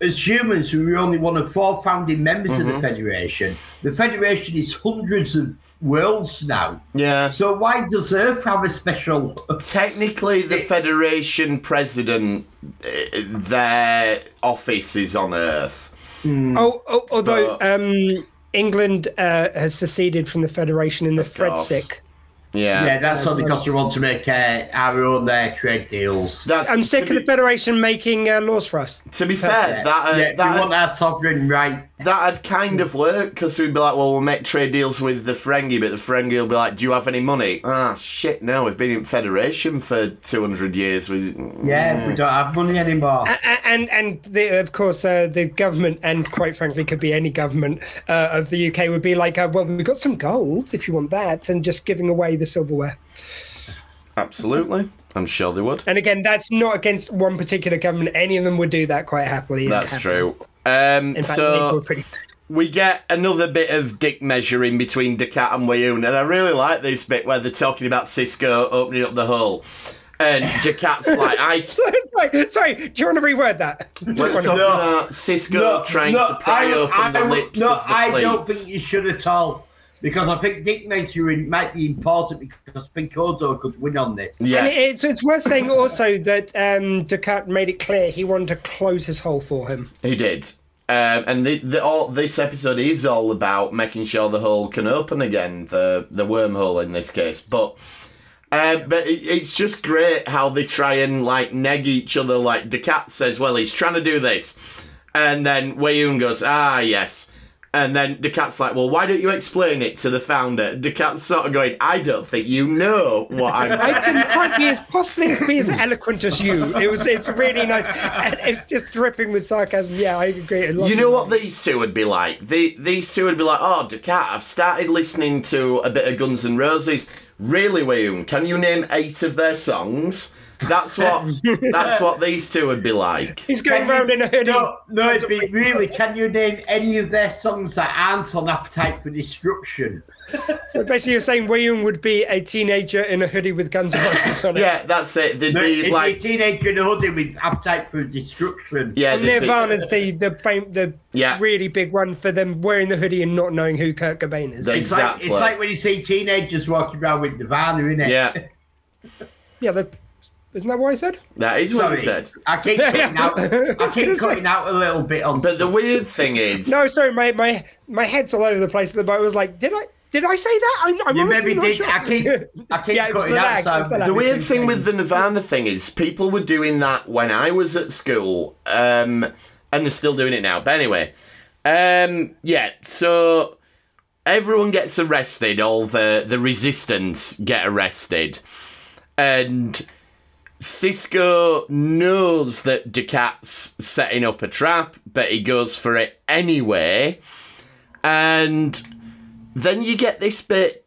as humans we're only one of four founding members of the Federation. The Federation is hundreds of worlds now. Yeah. So why does Earth have a special Technically, the Federation president, uh, their office is on Earth. Oh, oh although But- um, England uh, has seceded from the Federation in the course. Fredsick. Yeah. Yeah, that's all Yeah, because we want to make uh, our own uh, trade deals. That's, I'm sick to of the Federation making uh, laws for us. To be fair, yeah, that uh, yeah, we that want our sovereign right. That'd kind of work because we'd be like, well, we'll make trade deals with the Ferengi, but the Ferengi will be like, do you have any money? Ah, shit, no, we've been in Federation for 200 years. We, Yeah, we don't have money anymore. A- and and the, of course uh, the government and quite frankly could be any government uh, of the UK would be like uh, well we've got some gold if you want that and just giving away the silverware Absolutely. I'm sure they would. and again that's not against one particular government any of them would do that quite happily That's happily. true. Um, in fact so Labour were pretty we get another bit of dick measuring between Dukat and Weyoun, and I really like this bit where they're talking about Sisko opening up the hull. And Dukat's like, I. sorry, sorry do you want to reword that We're talking No. about Sisko trying to pry I, open I, the would- lips no, of the I fleet. don't think you should at all. Because I think dick measuring might be important because Pinkodo could win on this. and Yes. it, it's, it's worth saying also that um, Dukat made it clear he wanted to close his hole for him He did. Um, and the, the, all, this episode is all about making sure the hole can open again, the the wormhole in this case. But uh, but it, it's just great how they try and like neg each other. Like Dukat says, "Well, he's trying to do this," and then Weyoun goes, "Ah, yes." And then the Dukat's like, "Well, why don't you explain it to the founder?" The Dukat's sort of going, "I don't think you know what I'm." saying. I saying." couldn't quite be as possibly as be as eloquent as you. It was it's really nice. And it's just dripping with sarcasm. Yeah, I agree. I You know what these two would be like? The, these two would be like, oh, the Dukat, I've started listening to a bit of Guns N' Roses. Really, Weyoun, can you name eight of their songs? That's what that's what these two would be like. He's going Can you- around in a hoodie. No, no, it'd be really. Can you name any of their songs that aren't on Appetite for Destruction? So basically, you're saying William would be a teenager in a hoodie with guns and roses on it. Yeah, that's it. They'd No, be it'd like, be a teenager in a hoodie with Appetite for Destruction. yeah, And they'd be- Nirvana's the the fame, the Yeah. really big one for them wearing the hoodie and not knowing who Kurt Cobain is. They- It's like Exactly. it's like when you see teenagers walking around with Nirvana, innit? yeah, yeah, that, isn't that what I said? that is what Sorry, he said. I keep cutting out. I I was gonna keep say- cutting out a little bit on. But the weird thing is, No, sorry, my my my head's all over the place at the moment. I was like, did I did I say that? I'm, I'm You honestly maybe not did. sure. I keep, I keep Yeah, it cutting the out. lag, so the weird Everything thing with the. Nirvana thing is people were doing that when I was at school, um, and they're still doing it now. But anyway, um, yeah. So everyone gets arrested. All the the resistance get arrested, and Sisko knows that Dukat's setting up a trap, but he goes for it anyway. And then you get this bit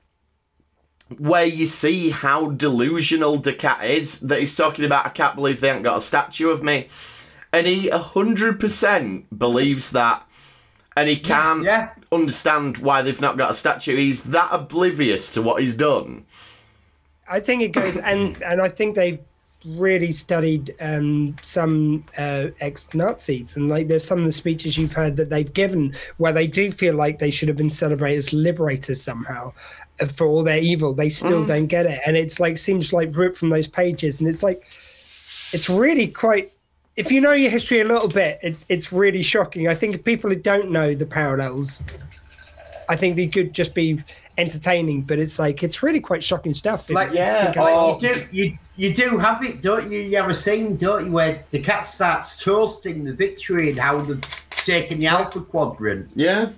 where you see how delusional Dukat is that he's talking about I can't believe they haven't got a statue of me. And he 100% believes that. And he can't yeah. understand why they've not got a statue. He's that oblivious to what he's done. I think it goes, and and I think they really studied um, some uh, ex-Nazis, and like there's some of the speeches you've heard that they've given where they do feel like they should have been celebrated as liberators somehow uh, for all their evil. They still Mm. don't get it, and it's like seems like ripped from those pages, and it's like it's really quite. If you know your history a little bit, it's it's really shocking. I think people who don't know the parallels I think they could just be entertaining, but it's like it's really quite shocking stuff. Like, yeah, Think oh, you do, you you do have it, don't you? You have a scene, don't you, where Dukat starts toasting the victory and how they've taken the Alpha Quadrant, Yeah.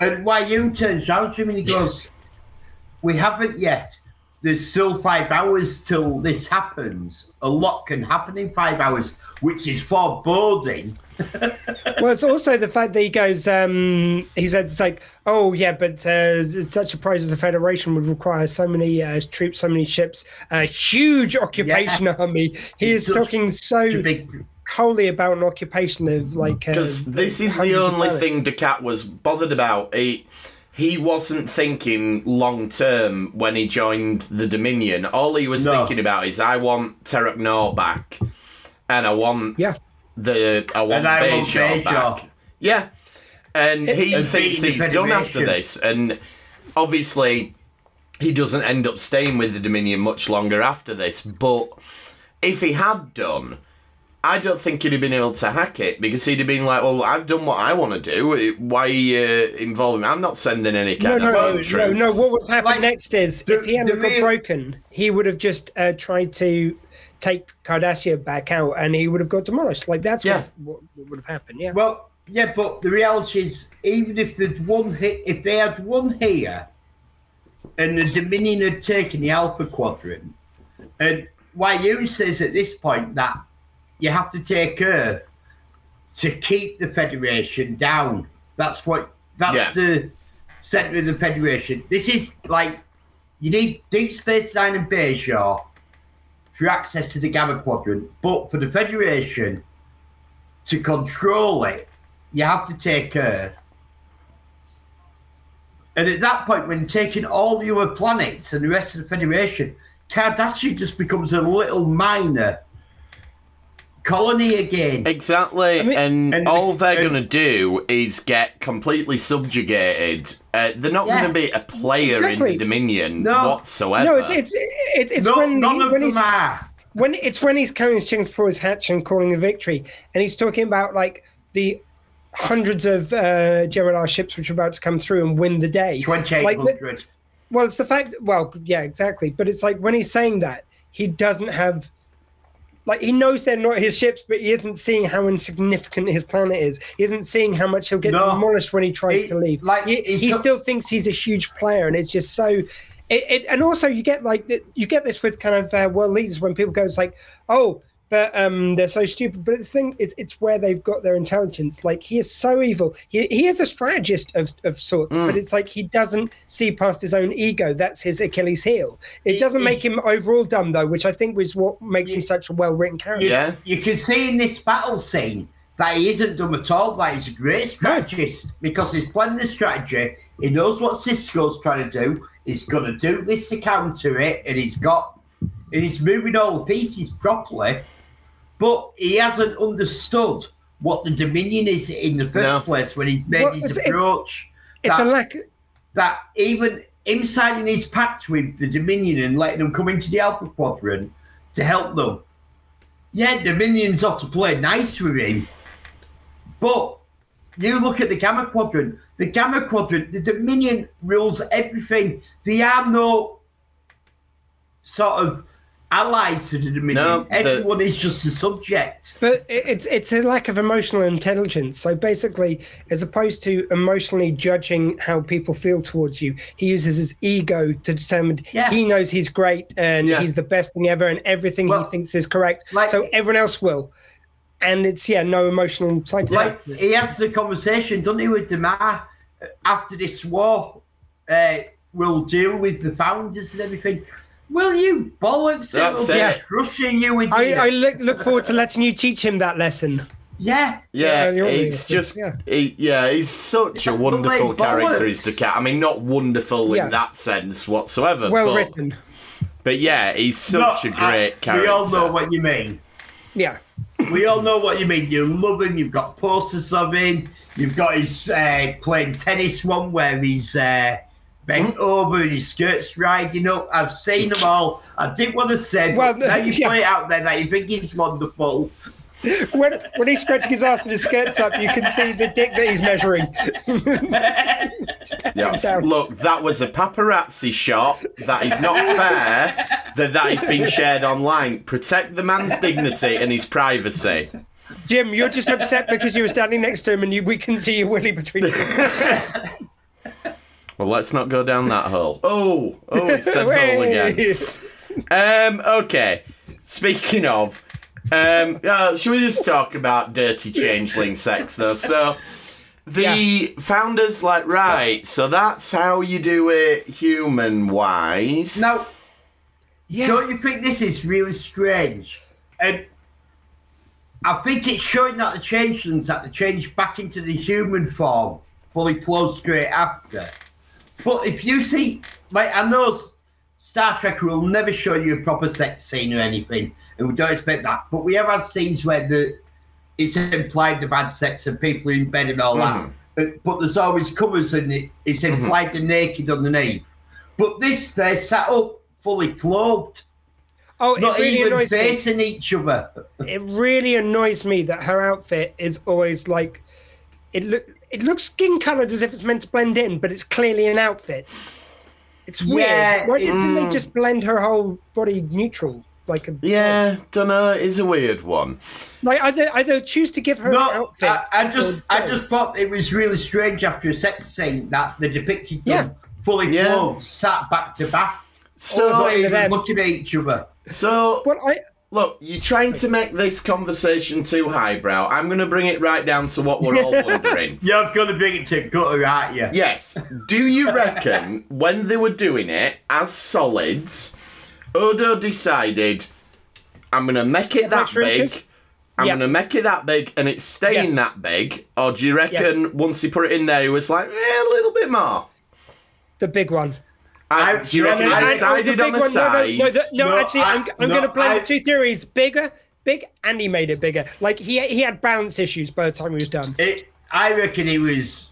and Weyoun turns around to him and he goes, "We haven't yet. There's still five hours till this happens. A lot can happen in five hours, which is foreboding." well, it's also the fact that he goes. Um, he said it's like, oh yeah, but uh, such a prize as the Federation would require so many uh, troops, so many ships, a huge occupation army. He is talking so Such big, wholly about an occupation of like. uh, this is the only planets. thing Dukat was bothered about. He he wasn't thinking long term when he joined the Dominion. All he was No. thinking about is I want Terok Nor back, and I want Yeah. The I want And I want Bajor Bajor. back. Yeah, and he And thinks he's done after this, and obviously he doesn't end up staying with the Dominion much longer after this. But if he had done, I don't think he'd have been able to hack it because he'd have been like, "Well, I've done what I want to do. Why uh, involve me? I'm not sending any No, kind no, of no, no, no. What would happen Like, next is the- if he hadn't got real- broken, he would have just uh, tried to take Cardassia back out, and he would have got demolished. Like that's Yeah. what, what would have happened. Yeah. Well, yeah, but the reality is, even if there'd one hit, if they had one here, and the Dominion had taken the Alpha Quadrant, and Weyoun says at this point that you have to take Earth to keep the Federation down. That's what. That's Yeah. the center of the Federation. This is like you need Deep Space Nine and Bajor for access to the Gamma Quadrant, but for the Federation to control it, you have to take Earth. And at that point, when taking all the other planets and the rest of the Federation, Cardassia just becomes a little minor colony again. Exactly, mean- and, and- all they're going to do is get completely subjugated. Uh, they're not Yeah. going to be a player Exactly. in the Dominion No. whatsoever. no, it's it's it, it's No, when none he, of when them he's are. when it's when he's carrying strings for his hatch and calling a victory, and he's talking about like the hundreds of uh, Gerard ships which are about to come through and win the day. Like, the- 2800. well, it's the fact. Well, yeah, exactly. But it's like when he's saying that he doesn't have. Like he knows they're not his ships, but he isn't seeing how insignificant his planet is. He isn't seeing how much he'll get No. demolished when he tries He- to leave. like, he, he not- still thinks he's a huge player, and it's just so. It, it and also you get like you get this with kind of uh, world leaders when people go, it's like, oh, but um, they're so stupid. But it's thing, it's it's where they've got their intelligence. Like he is so evil. He he is a strategist of of sorts, Mm. but it's like he doesn't see past his own ego. That's his Achilles heel. It He- doesn't he- make him overall dumb though, which I think was what makes him such a well written character. Yeah. You can see in this battle scene that he isn't dumb at all, that he's a great strategist because he's planning a strategy. He knows what Sisko's trying to do. He's going to do this to counter it, and he's got, and he's moving all the pieces properly, but he hasn't understood what the Dominion is in the first No. place when he's made Well, his it's- it's- approach. It's a lack. that even him signing his pact with the Dominion and letting them come into the Alpha Quadrant to help them. Yeah, Dominion's ought to play nice with him. But you look at the Gamma Quadrant, the Gamma Quadrant, the Dominion rules everything. They are no sort of allies to the Dominion. No, the- Everyone is just a subject. But it's it's a lack of emotional intelligence. So basically, as opposed to emotionally judging how people feel towards you, he uses his ego to determine Yeah. he knows he's great and Yeah. he's the best thing ever, and everything Well, he thinks is correct. like- so everyone else will. And it's yeah, no emotional side to like he has the conversation, doesn't he, with Damar after this war? Uh, we'll deal with the founders and everything. Will you bollocks? That's It'll be it. Crushing you with I, I look look forward to letting you teach him that lesson. yeah. Yeah, Yeah, you're it's just Yeah. he, yeah, he's such a wonderful character. bollocks. Is the cat? I mean, not wonderful Yeah. in that sense whatsoever. Well but, written. but yeah, he's such No, a great I- character. We all know what you mean. Yeah. We all know what you mean. You love him. You've got posters of him. You've got his uh, playing tennis one where he's uh, bent over and his skirts riding up. I've seen them all. I didn't want to say, Well, but now you yeah. put it out there that you think he's wonderful. When when he's scratching his ass and his skirts up, you can see the dick that he's measuring. Yes. Look, that was a paparazzi shot. That is not fair. That that is being shared online. Protect the man's dignity and his privacy. Jim, you're just upset because you were standing next to him and you, we can see your willy between you. Well, let's not go down that hole. Oh, oh, it said hole again. Um, okay. Speaking of, um, uh, should we just talk about dirty changeling sex though? So, the founders like right. So that's how you do it, human wise. Yeah. Don't you think this is really strange? And I think it's showing that the changelings that they change back into the human form, fully clothed straight after. But if you see, like I know Star Trek will never show you a proper sex scene or anything, and we don't expect that. But we have had scenes where the it's implied they've had sex and people are in bed and all that. Uh, But there's always covers and it, it's implied they're naked underneath. But this, they're sat up fully clothed, Oh, it not really even annoys me. facing each other. It really annoys me that her outfit is always like it look it looks skin colored as if it's meant to blend in, but it's clearly an outfit. It's weird. Yeah, Why it- didn't they mm. just blend her whole body neutral? Like a Yeah, don't know. It's a weird one. like either either choose to give her No, an outfit. I, I just or I just thought it was really strange after a sex scene that they depicted Yeah. them fully Yeah. clothed, sat back to back, So, not saying to even them- looking at each other. so Well, I look, you're trying to make this conversation too highbrow. I'm going to bring it right down to what we're all wondering. You're going to bring it to gutter, aren't you? Yes. Do you reckon when they were doing it as solids, Odo decided, I'm going to make it that big. inches? I'm Yeah. going to make it that big and it's staying Yes. that big? Or do you reckon once he put it in there, he was like, eh, a little bit more? the big one. I, I- do you I reckon mean, I I- oh, the decided big on the one- no, no. No, no, No, actually, I- I'm, I'm no, going to blend I- the two theories: bigger, big, and he made it bigger. Like he he had balance issues by the time he was done. It, I reckon he was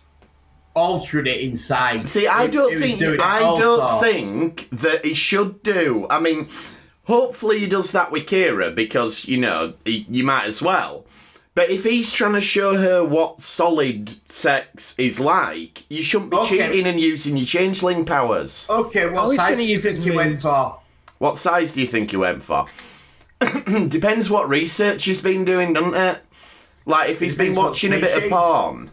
altering it inside. See, I don't he was think I don't sorts. think that he should do. I mean, hopefully he does that with Kira because you know he, you might as well. But if he's trying to show her what solid sex is like, you shouldn't be Okay. cheating and using your changeling powers. Okay, what Oh, he's size gonna you use his think went for? What size do you think he went for? Depends what research he's been doing, doesn't it? Like if he's been Depends what watching a bit of porn.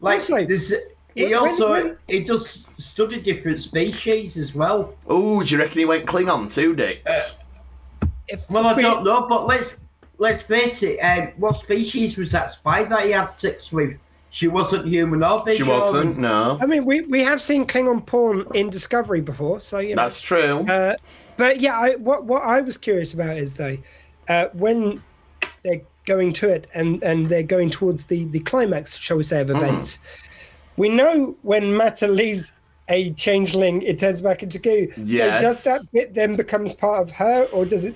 Like, Also, there's, he when- also when- he does study different species as well. Oh, do you reckon he went Klingon too, Dix? If uh, Well, I don't know, but let's let's face it. Um, what species was that spy that he had sex with? She wasn't human or she wasn't. No, I mean, we, we have seen Klingon porn in Discovery before, so you know. that's true. Uh, but yeah, I, what what I was curious about is though, uh, when they're going to it and and they're going towards the the climax, shall we say, of events. We know when Matter leaves a changeling, it turns back into goo. Yes. So does that bit then becomes part of her, or does it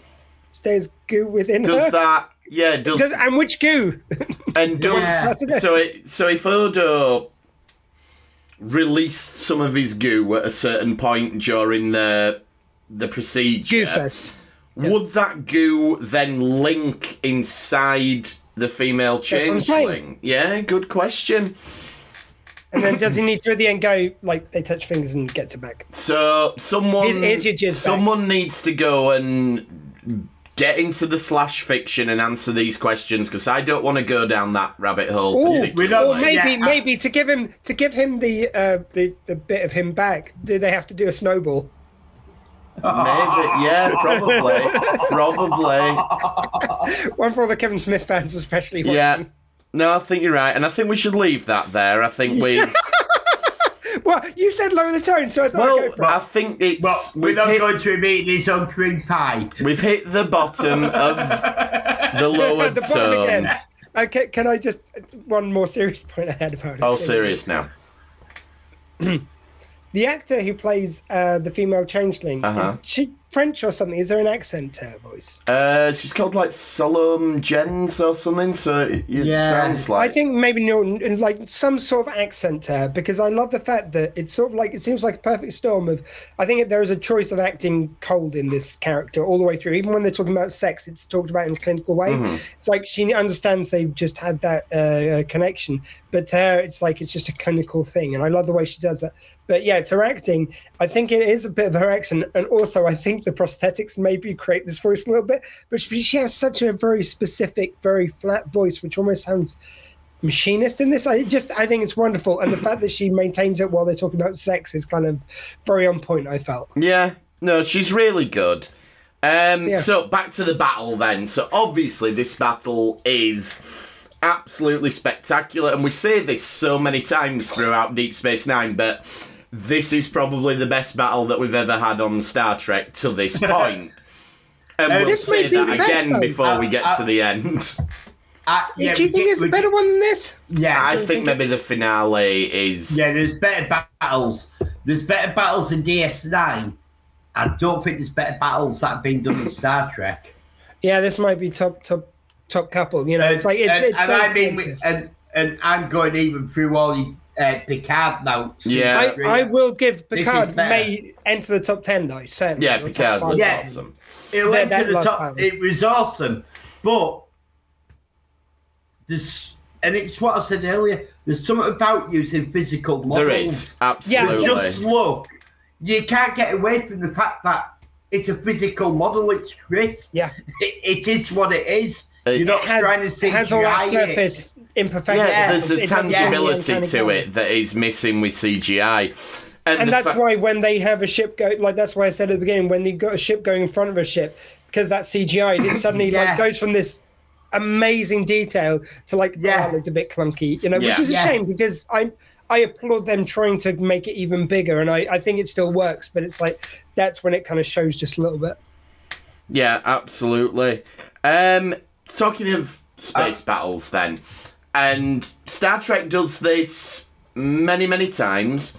stay as goo within does her? that? Yeah, does Does- and which goo? and does Yeah. so? It, so if Odo released some of his goo at a certain point during the the procedure, goo fest. would that goo then link inside the female what I'm changeling? Yeah, good question. And then does he need to at the end go like they touch fingers and gets it back? So someone, Here's- here's your jizz back. someone needs to go and get into the slash fiction and answer these questions because I don't want to go down that rabbit hole Ooh, we particularly. don't- Or maybe, Yeah, I- maybe to give him to give him the uh, the the bit of him back. Do they have to do a snowball? Maybe, yeah, probably, probably, One for all the Kevin Smith fans, especially. Watching. yeah. No, I think you're right, and I think we should leave that there. I think we, Well, you said lower the tone, so I thought I'd well, go for it. I think it's But we're we've not hit, going to be eating his own cream pie. we've hit the bottom of the lower the bottom tone. again. Okay, can I just one more serious point I had about it? Oh, serious now. The actor who plays uh, the female changeling, Uh-huh. she French or something? Is there an accent to her voice? Uh, she's called like Salome Jens or something, so it, it Yeah. sounds like. I think maybe no, like some sort of accent to her because I love the fact that it's sort of like it seems like a perfect storm of. I think there is a choice of acting cold in this character all the way through. Even when they're talking about sex, it's talked about in a clinical way. It's like she understands they've just had that uh, connection, but to her, it's like it's just a clinical thing, and I love the way she does that. But yeah, it's her acting. I think it is a bit of her accent, and also I think the prosthetics maybe create this voice a little bit. But she, she has such a very specific, very flat voice, which almost sounds machinist in this. I just I think it's wonderful, and the fact that she maintains it while they're talking about sex is kind of very on point. I felt. Yeah, no, she's really good. Um, Yeah. So back to the battle then. So obviously this battle is absolutely spectacular, and we say this so many times throughout Deep Space Nine, but this is probably the best battle that we've ever had on Star Trek to this point. And we'll This say that the best, again though. before we Uh, get uh, to the end. Uh, yeah, Do you think get- there's a better one than this? Yeah, I think think maybe the finale is. yeah. There's better battles. There's better battles in DS9. I don't think there's better battles that have been done in Star Trek. Yeah, this might be top top top couple. You know, it's like it's and, it's and so I mean, expensive. and and I'm going even through all the uh, Picard now. Yeah. I, I will give Picard may enter the top ten though. Certainly, yeah, Picard was Yeah. awesome. It went that to the top. battle. It was awesome, but there's and it's what I said earlier. There's something about using physical models. There is absolutely. Yeah. Just look, you can't get away from the fact that it's a physical model. It's crisp. Yeah. It, it is what it is. It You're not has, trying to it has all that CGI it. surface imperfection. yeah, there's a It doesn't have any tangibility uncanny to valley. it that is missing with CGI. And, and that's fa- why when they have a ship go like that's why I said at the beginning when you've got a ship going in front of a ship because that CGI it suddenly Yeah. like goes from this amazing detail to like oh, Yeah. that looked a bit clunky you know which is a Yeah. shame because I I applaud them trying to make it even bigger and I I think it still works but it's like that's when it kind of shows just a little bit Yeah, absolutely. Um, talking of space battles, then, and Star Trek does this many, many times.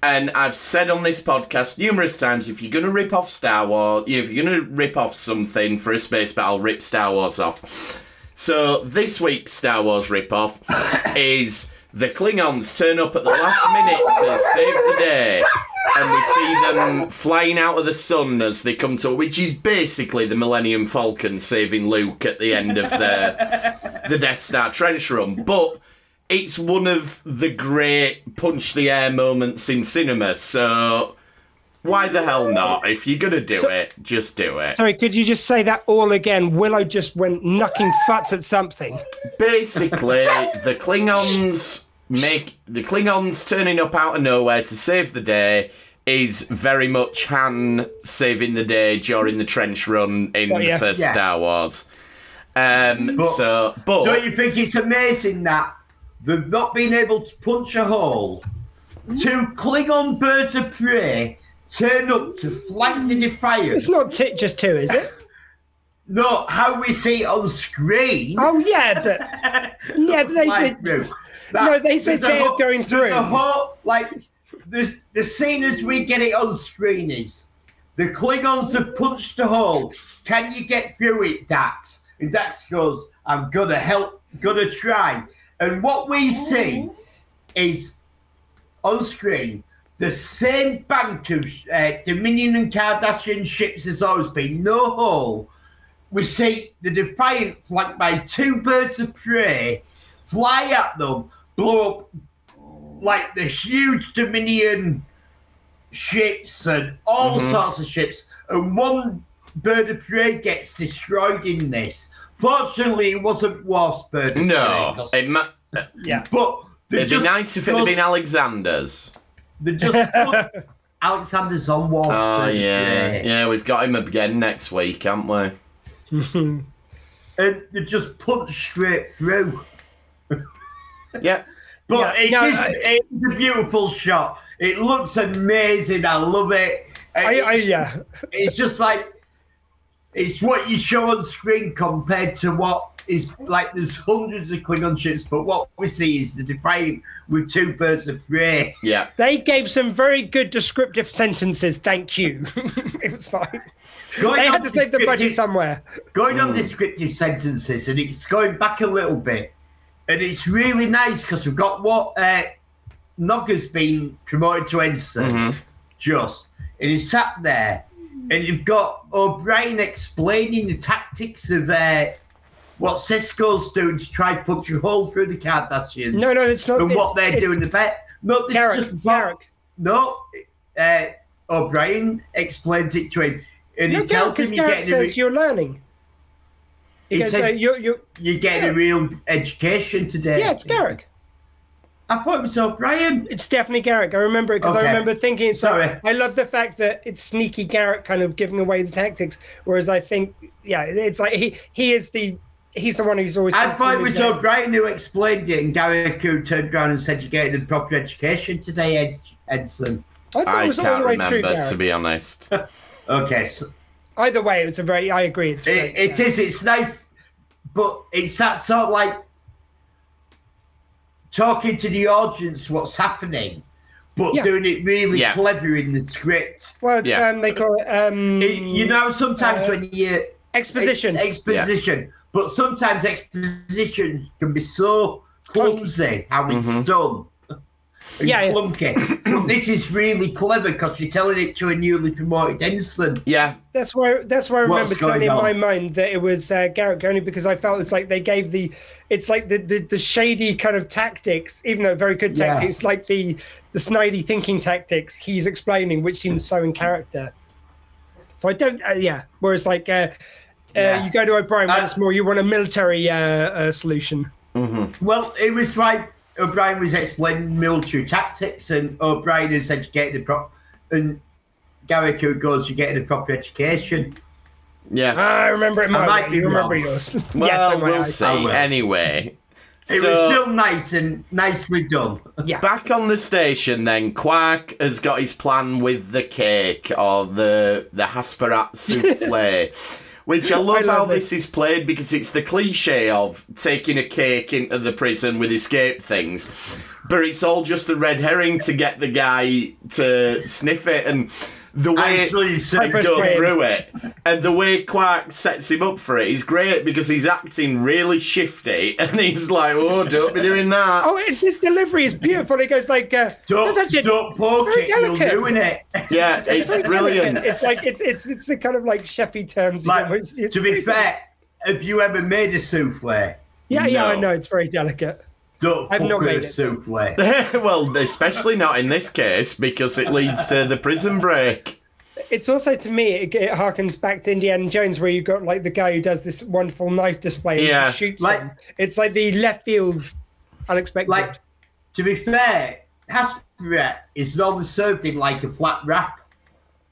And I've said on this podcast numerous times if you're going to rip off Star Wars, if you're going to rip off something for a space battle, rip Star Wars off. So this week's Star Wars rip off is the Klingons turn up at the last minute to save the day. And we see them flying out of the sun as they come to, which is basically the Millennium Falcon saving Luke at the end of the the Death Star trench run. But it's one of the great punch the air moments in cinema. So why the hell not? If you're gonna do it, just do it. sorry could you just say that all again Willow just went knocking futs at something Basically, the Klingons make the Klingons turning up out of nowhere to save the day is very much Han saving the day during the trench run in Oh, yeah. the first Yeah. Star Wars. Um, But- so, but Don't you think it's amazing that they've not been able to punch a hole? Two Klingon birds of prey turn up to flank the Defiant. it's not t- just two is it No, how we see it on screen. oh yeah but yeah but they did through. No, they said they're going through. The whole, like the the scene as we get it on screen is the Klingons have punched a hole. Can you get through it, Dax? And Dax goes, "I'm gonna help, gonna try." And what we see is on screen the same bank of uh, Dominion and Cardassian ships as always been, no hole. We see the Defiant flanked by two birds of prey fly at them, blow up like the huge Dominion ships and all mm-hmm. sorts of ships, and one bird of prey gets destroyed in this. Fortunately, it wasn't Wasp bird of prey. no, 'cause- it ma- uh, yeah but it'd be nice if it had just- been Alexander's. They just put Alexander's on Wasp. Oh bird yeah, prey. yeah, we've got him again next week, haven't we? and they just punch straight through. Yeah, But Yeah, it no, is- I- it's a beautiful shot. It looks amazing. I love it. I, I It's- yeah it's just like it's what you show on screen compared to what is like there's hundreds of Klingon ships, but what we see is the Defiant with two birds of prey. yeah. They gave some very good descriptive sentences. Thank you. it was fine. Going They had to save the budget somewhere. Going on mm. descriptive sentences, and it's going back a little bit, and it's really nice because we've got what uh, Nogga's been promoted to ensign, just, and he's sat there, and you've got O'Brien explaining the tactics of uh, what Sisko's doing to try to punch a hole through the Cardassians. No, no, it's not. and it's, what they're doing. The bet. No, this Garak, is just Garak. No, uh, O'Brien explains it to him, and No, he Garak, tells because him you're Garak says re- you're learning. He He goes, uh, you're, you're, you're getting a real education today. yeah, it's Garak. I thought it was O'Brien. It's definitely Garak. I remember it because I remember thinking it's like, Sorry. I love the fact that it's sneaky Garak kind of giving away the tactics, whereas I think, yeah, it's like he he is the he's the one who's always. I thought it was example. O'Brien who explained it, and Gary who turned around and said you're getting a proper education today, Ed- Edson. I thought it I was all can't the way remember Garak. to be honest. Okay, so Either way, it's a very. I agree. It's It, it yeah. is. It's nice, but it's that sort of like talking to the audience what's happening, but Yeah. doing it really Yeah. clever in the script. Well, it's, Yeah. um, they call it um, It- you know, sometimes uh, when you exposition. Ex- exposition, but sometimes exposition can be so clumsy how it's done. And Yeah, yeah. clunky. but this is really clever because you're telling it to a newly promoted ensign. Yeah, That's why. That's why I What's remember turning in my mind that it was uh, Garrett only because I felt it's like they gave the, it's like the the, the shady kind of tactics, even though very good Yeah. tactics, like the the snidey thinking tactics he's explaining, which seems so in character. So I don't. Uh, yeah. Whereas like. Uh, uh, Yeah. you go to O'Brien Uh, once more. You want a military uh, uh, solution. Well, it was like O'Brien was explaining military tactics, and O'Brien is educated the prop, and Garak who goes, "You're getting a proper education." yeah. Ah, I remember it my might be remember wrong. yours. Well, yes, I might. we'll see. Anyway, It so was still nice and nicely done. Yeah. back on the station, then Quark has got his plan with the cake or the the Hasperat souffle. Which I love, I love how this. this is played because it's the cliche of taking a cake into the prison with escape things, but it's all just a red herring to get the guy to sniff it and the way Actually, they so- Purpose go brain. through it and the way Quark sets him up for it is great because he's acting really shifty and he's like, "Oh, don't be doing that." Oh, it's his delivery is beautiful. He goes like, uh, don't, touch it. don't It's poke very it, you're delicate. doing it. Yeah, it's very brilliant. delicate. It's like it's it's it's the kind of like chefy terms. you Like, know, it's- it's to be fair, have you ever made a souffle? yeah, yeah, I know it's very delicate. Don't I've fuck not with made a it. souffle. well, especially not in this case because it leads to the prison break. It's also to me it, it harkens back to Indiana Jones where you got like the guy who does this wonderful knife display and Yeah. shoots Like- him. It's like the left field unexpected. Like, to be fair, Hasperat is normally served in like a flat wrap,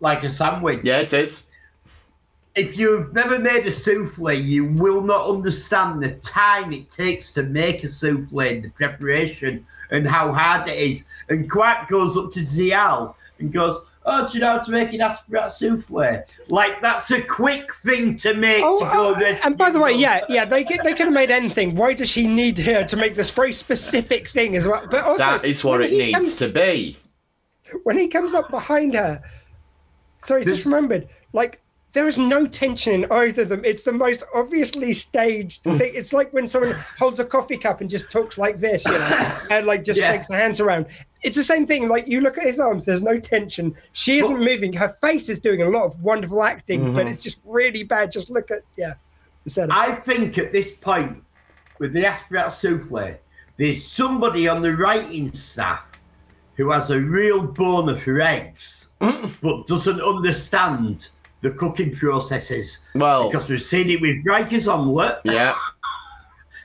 like a sandwich. Yeah, it is. If you've never made a souffle, you will not understand the time it takes to make a souffle, and the preparation, and how hard it is. And Quark goes up to Ziyal and goes, Oh, do you know how to make an Asperat souffle? Like, that's a quick thing to make Oh, to go uh, rescue and by the way, yeah, yeah, they could, they could have made anything. Why does he need her to make this very specific thing as well? But also, That is what it needs comes- to be. when he comes up behind her. Sorry, just remembered. Like there is no tension in either of them. It's the most obviously staged hmm. thing. It's like when someone holds a coffee cup and just talks like this, you know, and like just Yeah. shakes their hands around. It's the same thing. Like you look at his arms, there's no tension. She isn't moving. Her face is doing a lot of wonderful acting, but mm-hmm. it's just really bad. Just look at yeah. I think at this point, with the Asperat souffle, there's somebody on the writing staff who has a real boner for eggs, mm. but doesn't understand the cooking processes. Well- because we've seen it with Riker's omelette. Yeah,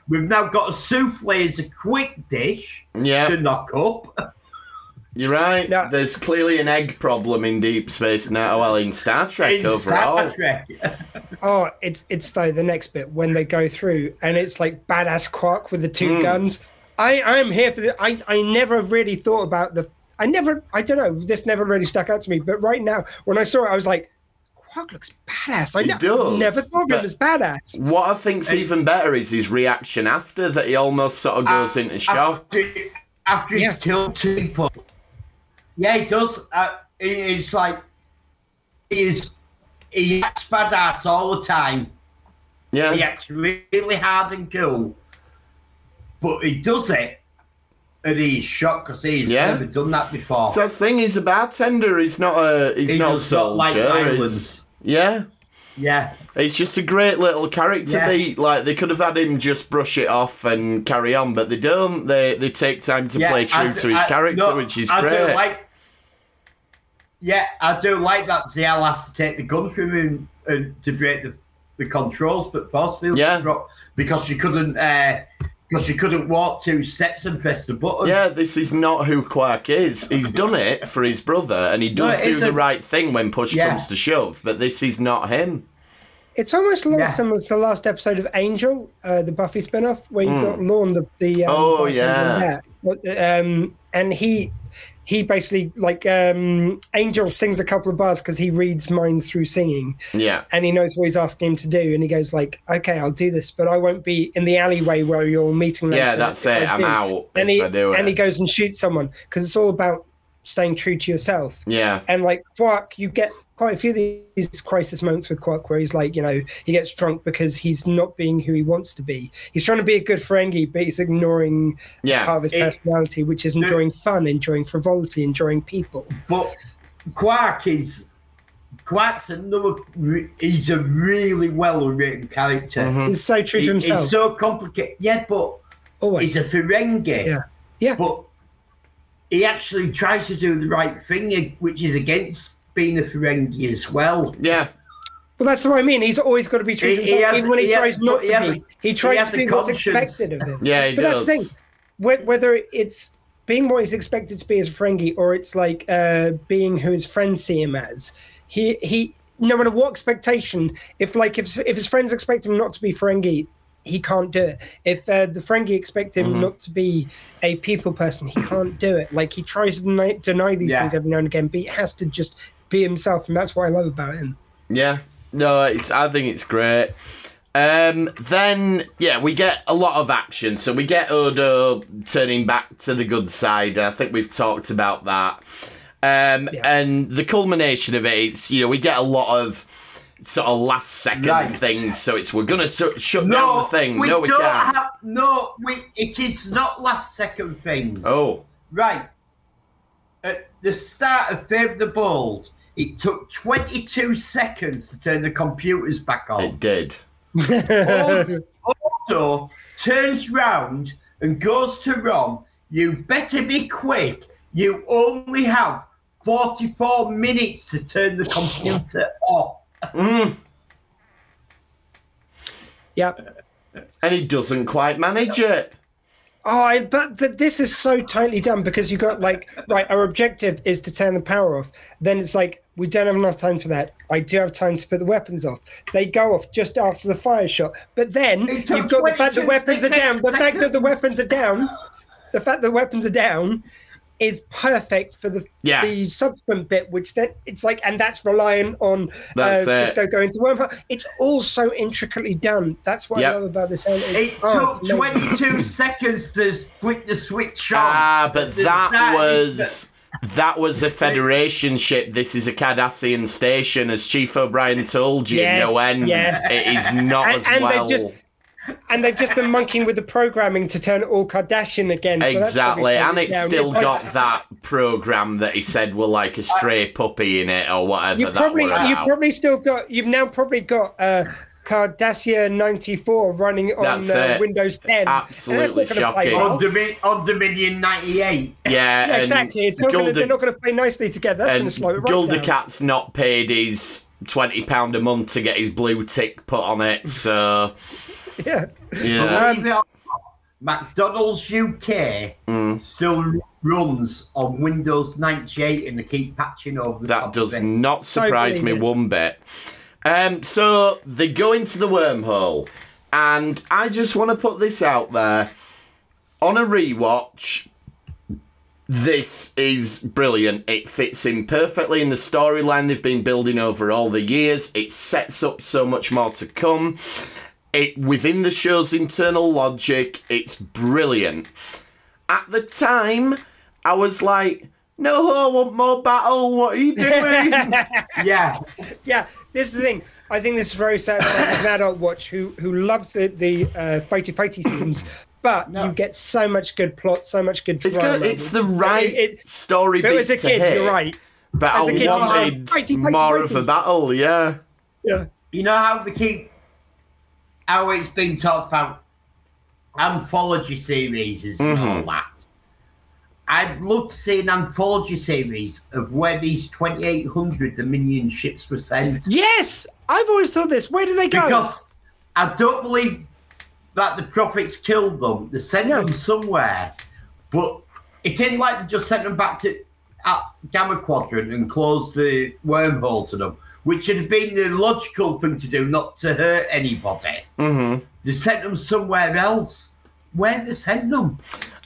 We've now got a souffle as a quick dish yeah, to knock up. you're right. Now- There's clearly an egg problem in Deep Space now. Well, in Star Trek in overall. Star Trek. Oh, it's it's though the next bit when they go through and it's like badass Quark with the two Hmm. guns. I I'm here for the. I I never really thought about the. I never. I don't know. This never really stuck out to me. But right now, when I saw it, I was like, Quark looks badass. I He ne- does, never thought of him as badass. What I think's even better is his reaction after that. He almost sort of goes into shock. After, after he's Yeah. killed two people. Yeah, he does. Uh, it- it's like he's he acts badass all the time. Yeah. He acts really hard and cool, but he does it, and he's shocked because he's Yeah. never done that before. So that's the thing. He's a bartender. He's not a. He's He not a does not like soldier. He's- violence. Yeah. yeah, It's just a great little character Yeah. beat. Like they could have had him just brush it off and carry on, but they don't. They they take time to yeah. play true do- to his I- character, no, which is I great. Like, yeah, I do like that Ziyal has to take the gun from him and to break the, the controls, but field Yeah. because she couldn't uh, because she couldn't walk two steps and press the button. yeah, this is not who Quark is. He's done it for his brother, and he does it do the right thing when push Yeah. comes to shove. But this is not him. It's almost a little Yeah. similar to the last episode of Angel, uh, the Buffy spin-off, where you got Lorne, the, the um. Oh, yeah. there. But, um, and he he basically like um Angel sings a couple of bars because he reads minds through singing Yeah. and he knows what he's asking him to do and he goes like okay i'll do this but i won't be in the alleyway where you're meeting later Yeah, that's it. I'm do." out and he and he goes and shoots someone because it's all about staying true to yourself Yeah. and like Quark, you get quite a few of these crisis moments with Quark where he's like, you know, he gets drunk because he's not being who he wants to be. He's trying to be a good Ferengi, but he's ignoring Yeah. part of his It- personality, which is enjoying fun, enjoying frivolity, enjoying people. But Quark is Quark's another. He's a really well written character. Mm-hmm. He's so true He- to himself. He's so complicated. Yeah, but always. he's a Ferengi. Yeah. Yeah. But he actually tries to do the right thing, which is against being a Ferengi as well. Yeah. Well, that's what I mean. He's always got to be true to He- he himself, has- even when he, he has- tries not to has be. a- He he tries has to be a what's expected of him. Yeah, he but that's the thing. Whether it's being what he's expected to be as a Ferengi, or it's like uh, being who his friends see him as, he he. No matter what expectation, if like if if his friends expect him not to be Ferengi, he can't do it. If uh, the Ferengi expect him Mm-hmm. not to be a people person, he can't do it. Like he tries to deny, deny these Yeah. things every now and again, but he has to just be himself, and that's what I love about him. Yeah. No, it's. I think it's great. Um, then yeah, we get a lot of action. So we get Odo turning back to the good side. I think we've talked about that. Um, Yeah. and the culmination of it, it's you know we get a lot of sort of last second Right. things. So it's we're gonna t- shut down the thing. we no, we don't can't. have. No, we. It is not last second things. oh, Right. At the start of Fave the Bold, it took 22 seconds to turn the computers back on. it did. Odo turns round and goes to Ron, you better be quick. You only have 44 minutes to turn the computer off. Mm. Yep. And he doesn't quite manage it. Oh, I, but th- this is so tightly done because you got like right. Our objective is to turn the power off. Then it's like we don't have enough time for that. I do have time to put the weapons off. They go off just after the fire shot. But then you've got the fact that the weapons are down. The fact that the weapons are down. The fact that the weapons are down is perfect for the Yeah. the subsequent bit, which then it's like, and that's reliant on uh, That's it. Sisko going to wormhole. It's all so intricately done. That's what Yep. I love about this. and It took to make- 22 seconds to flick the switch on. Ah, but The that was that was a Federation ship. This is a Cardassian station, as Chief O'Brien told you. Yes, no end. yes. It is not And- as and they've well. just- And they've just been monkeying with the programming to turn it all Cardassian again. so Exactly, slowed and it's down. still It's like- got that program that he said were like a stray puppy in it or whatever. You probably, you probably still got. You've now probably got uh, Cardassia ninety four running on uh. Windows ten. Absolutely that's not shocking. well. on, Domin- on Dominion 98. yeah, Yeah, exactly. It's not gonna, they're not going to play nicely together. That's going and to slow it right down. Gul Dukat's not paid his twenty pound a month to get his blue tick put on it, so Yeah. yeah. Believe it or not, McDonald's UK Mm. still runs on Windows 98 and they keep patching over That does not surprise me one bit. Um, so they go into the wormhole, and I just want to put this out there. On a rewatch, this is brilliant. It fits in perfectly in the storyline they've been building over all the years. It sets up so much more to come. It within the show's internal logic, it's brilliant. At the time, I was like, "No, I want more battle. What are you doing?" Yeah, Yeah, this is the thing. I think this is very satisfying as an adult watch who who loves the the uh, fighty fighty scenes, but No. you get so much good plot, so much good it's drama. good. It's the right It- it- story but beat as a to kid, hit, you're right. But As a I kid, you're wanted like, "Fighty, fighty, more of a fighty." battle. Yeah. Yeah. you know how they keep how it's been talked about anthology series and Mm-hmm. all that. I'd love to see an anthology series of where these 2,800 Dominion ships were sent. Yes, I've always thought this. Where do they go? Because I don't believe that the prophets killed them. They sent No. them somewhere, but it ain't like they just sent them back to uh, Gamma Quadrant and closed the wormhole to them, which would have been the logical thing to do, not to hurt anybody. Mm-hmm. They sent them somewhere else. Where they sent them?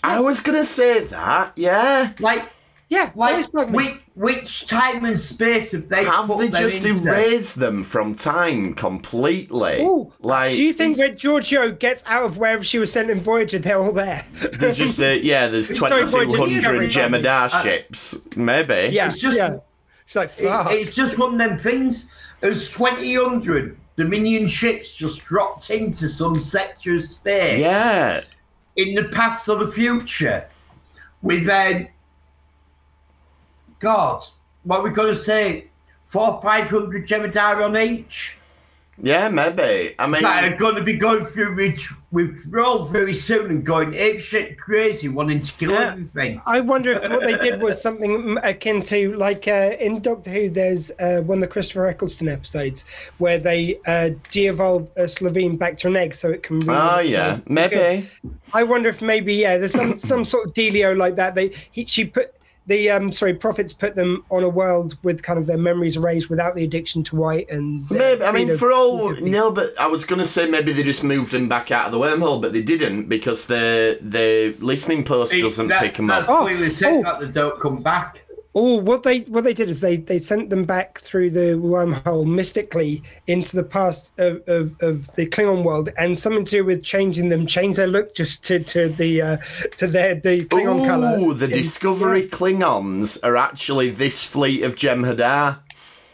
I was gonna say that. Yeah. Like Yeah, always Like, bug which, which time and space have they Have put they them just into? erased them from time completely? Ooh, like, do you think when Georgiou gets out of wherever she was sent in Voyager, they're all there? there's just a, yeah, there's Sorry, Voyager 2200 Discovery. Jem'Hadar Uh, ships, maybe. yeah, It's just- yeah. It's like It- it's just one of them things. As 2000 Dominion ships just dropped into some sector of space Yeah. in the past or the future with, um, God, what we going to say? Four, five hundred Jem'Hadar on each. Yeah, maybe. I mean, that are going to be going through ret- withdrawal very soon and going apeshit crazy, wanting to kill Yeah. everything. I wonder if what they did was something akin to like uh, in Doctor Who. There's uh, one of the Christopher Eccleston episodes where they uh, de-evolve a Slitheen back to an egg so it can. oh, yeah, itself. maybe. I wonder if maybe yeah, there's some some sort of dealio like that. They he, she put the um sorry prophets put them on a world with kind of their memories erased without the addiction to white and Maybe, I mean, for all no, but I was gonna say maybe they just moved him back out of the wormhole, but they didn't because the the listening post doesn't that, pick him that's up. Oh, clearly said oh. that they don't come back. Oh, what they what they did is they they sent them back through the wormhole mystically into the past of, of, of the Klingon world, and something to do with changing them, change their look just to to the uh, to their the Klingon color. Ooh, the Yeah. Discovery Klingons are actually this fleet of Jem'Hadar.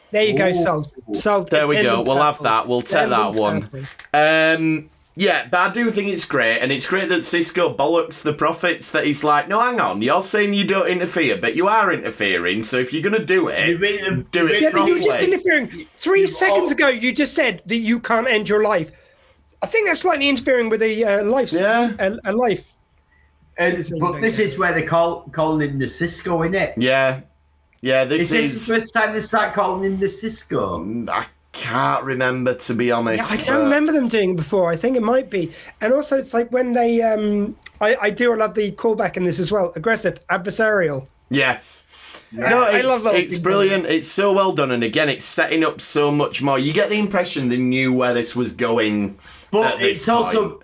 There you go, Ooh. solved. Solved. There It's we go. We'll have that. We'll take that one. Um, yeah, but I do think it's great, and it's great that Sisko bollocks the prophets. That he's like, no, hang on, you're saying you don't interfere, but you are interfering. So if you're gonna do You it, really- do it you Yeah, really- but you were just interfering. Three You seconds all- ago, you just said that you can't end your life. I think that's slightly interfering with a uh, life. Yeah. A, a life. And, but this is where they call calling him the Sisko, isn't it? yeah, yeah. Is This this is. the first time they start calling him the Sisko? I can't remember to be Yeah, honest. I but- don't remember them doing it before. I think it might be. And also, it's like when they. um I, I do love the callback in this as well. Aggressive, adversarial. Yes. No, I it's, love little it's things brilliant. It's so well done, and again, it's setting up so much more. You get the impression they knew where this was going. at But this it's also,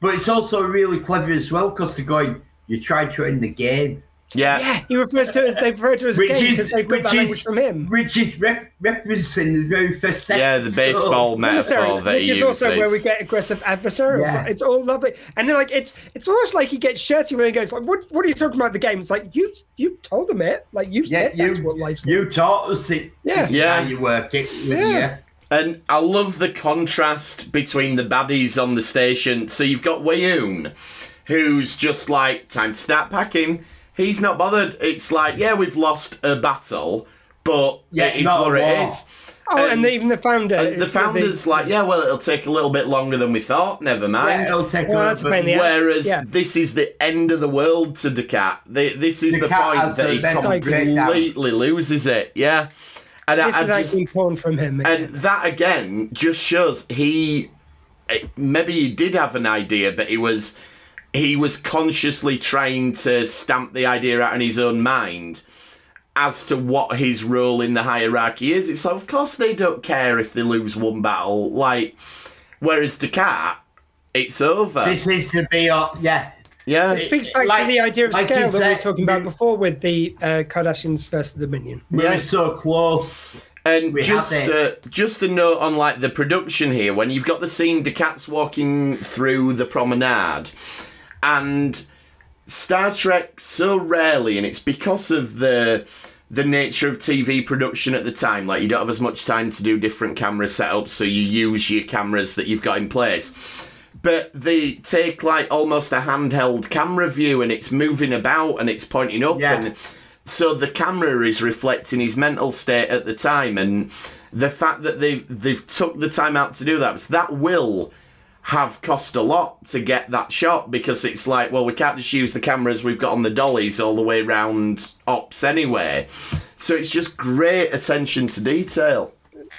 but it's also really clever as well because they're going. You tried to end the game, yeah, Yeah, he refers to it as they refer to it as which gay because they've got which that is language from him. which is ref- referencing the very first. yeah, the baseball metaphor Adversarial, that which is also where we get aggressive adversarial. Yeah. It's all lovely, and then like it's it's almost like he gets shirty when he goes like, "What what are you talking about the game?" It's like you you told him it, like you Yeah, said that's you what life's like. you taught us it. Yeah. Yeah. how you work it. With Yeah. And I love the contrast between the baddies on the station. So you've got Weyoun, who's just like, time to start packing. He's not bothered. It's like, yeah, we've lost a battle, but Yeah, it's not a what it war. is. Oh, and, And- even the founder, And the the- founder's like, yeah, well, it'll take a little bit longer than we thought. Never Yeah, mind. it'll take Well, a that's a little pain bit the. Whereas Yeah. this is the end of the world to Dukat. The- This is the point that he mental breakdown. completely loses it. Yeah. And this I is just, actually porn from him. and that again just shows he eh, maybe he did have an idea, but he was he was consciously trying to stamp the idea out in his own mind as to what his role in the hierarchy is. It's like, of course they don't care if they lose one battle. Like, whereas Dukat, it's over. This is to be, up, yeah. yeah, it speaks back to the idea of like scale you that we were talking about before with the uh, Cardassians versus the Minion. We Yeah. so close. And We just uh, just a note on like the production here, when you've got the scene Dukat walking through the promenade, and Star Trek so rarely, and it's because of the the nature of TV production at the time. Like you don't have as much time to do different camera setups, so you use your cameras that you've got in place. But they take like almost a handheld camera view, and it's moving about and it's pointing up, Yeah. and so the camera is reflecting his mental state at the time, and the fact that they've they've took the time out to do that that will have cost a lot to get that shot because it's like, well, we can't just use the cameras we've got on the dollies all the way round ops anyway. So it's just great attention to detail.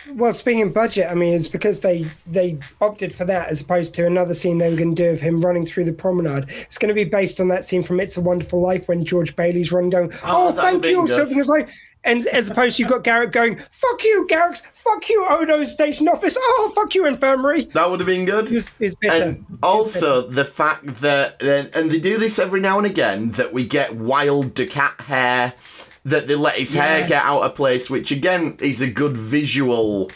Well, speaking of budget, I mean, it's because they they opted for that as opposed to another scene they were going to do of him running through the promenade. It's going to be based on that scene from It's a Wonderful Life when George Bailey's running down. Oh, Oh, thank you, good. something. It's like, and as opposed to you've got Garrett going, "Fuck you, Garak's, fuck you, Odo's station office. Oh, fuck you, infirmary." That would have been good. It was, it was bitter. And also the fact that, and and they do this every now and again, that we get wild Dukat hair, that they let his hair get out of place, which again is a good visual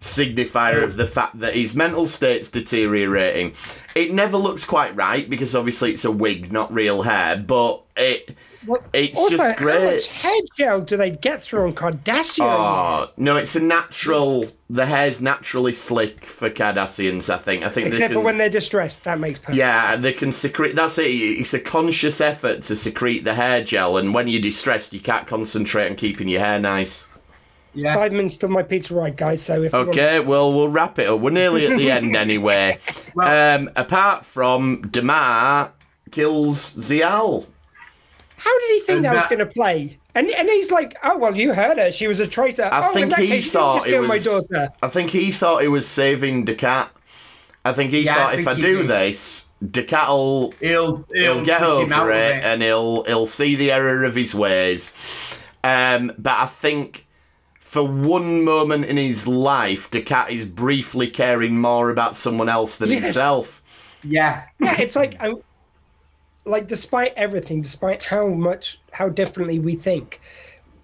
signifier of the fact that his mental state's deteriorating. It never looks quite right because obviously it's a wig, not real hair, but it Well, it's also, just how great. much hair gel do they get through on Cardassian? Oh no, it's a natural. The hair's naturally slick for Cardassians. I think. I think. they Except for when they're distressed, that makes perfect Yeah, and they can secrete. That's it. It's a conscious effort to secrete the hair gel, and when you're distressed, you can't concentrate on keeping your hair nice. Yeah. Five minutes till my pizza ride, guys. So if you want- Okay, well, we'll wrap it up. We're nearly at the end anyway. um, apart from Damar kills Ziyal. How did he think And that, was going to play? And and he's like, oh well, you heard her. She was a traitor. I oh, think he case, thought just it kill my was. daughter. I think he thought he was saving Dukat. I think he Yeah, I thought if I do did. this, Dukat will He'll, he'll, he'll get kick him out over of it, and he'll he'll see the error of his ways. Um, but I think for one moment in his life, Dukat is briefly caring more about someone else than Yes. himself. Yeah. Yeah, it's like, i like despite everything, despite how much how differently we think,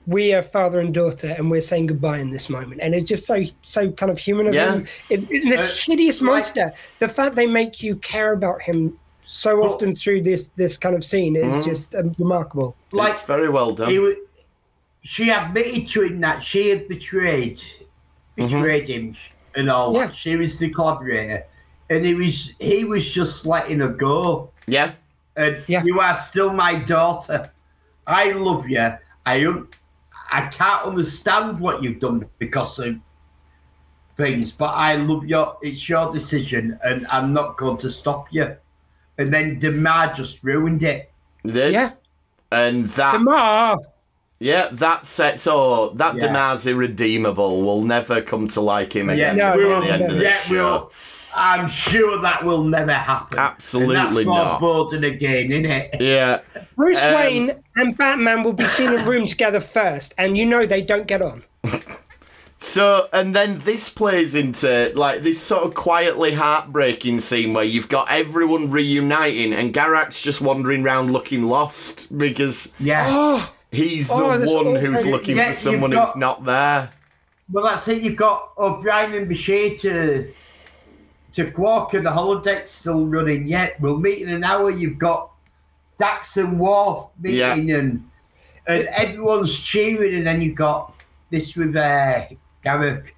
we are father and daughter, and we're saying goodbye in this moment, and it's just so so kind of human of Yeah. him. In, in this Uh, shittiest like- monster, the fact they make you care about him so Well- often through this this kind of scene is Mm-hmm. just um, remarkable. Like, it's very well done. he, she admitted to him that she had betrayed, betrayed him and all Yeah. that. She was the collaborator. And he was he was just letting her go. yeah, And Yeah. you are still my daughter. I love you. I un- I can't understand what you've done because of things, but I love your. It's your decision, and I'm not going to stop you. And then Damar just ruined it. He did. Yeah. And that, Damar. yeah, that sets. Oh, that Yeah. Damar's irredeemable. We'll never come to like him again no, before no, the end no. of this Yeah, show. We'll- I'm sure that will never happen. Absolutely and that's not. Borden again, isn't it? Yeah, Bruce Um, Wayne and Batman will be seen in a room together first, and you know they don't get on. So, and then this plays into like this sort of quietly heartbreaking scene where you've got everyone reuniting and Garak's just wandering around looking lost because Yeah. Oh, he's Oh, the one awful. who's looking Yeah, for someone got- who's not there. Well, that's it. You've got O'Brien and Bashir to to Quark and the holodeck's still running. Yet we'll meet in an hour. You've got Dax and Worf meeting, and and everyone's cheering, and then you've got this with uh, Garak.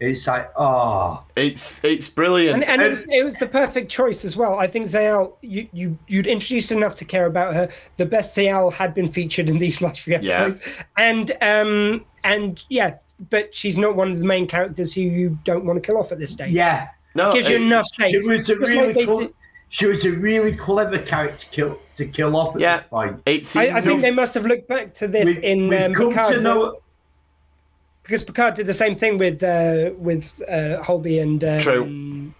It's like, oh, It's it's brilliant. and, and it was it was the perfect choice as well. I think Ziyal, you you you'd introduced enough to care about her. The best Ziyal had been featured in these last few Yeah. episodes, and um and yeah, but she's not one of the main characters who you don't want to kill off at this stage. yeah. no, gives you it- enough She stakes. was a Just really like they cl- did- she was a really clever character to kill to kill off at Yeah. this point. It's I, I think they must have looked back to this We've, in we've um, come Picard, to know. because Picard did the same thing with uh, with uh, Holby and um, True.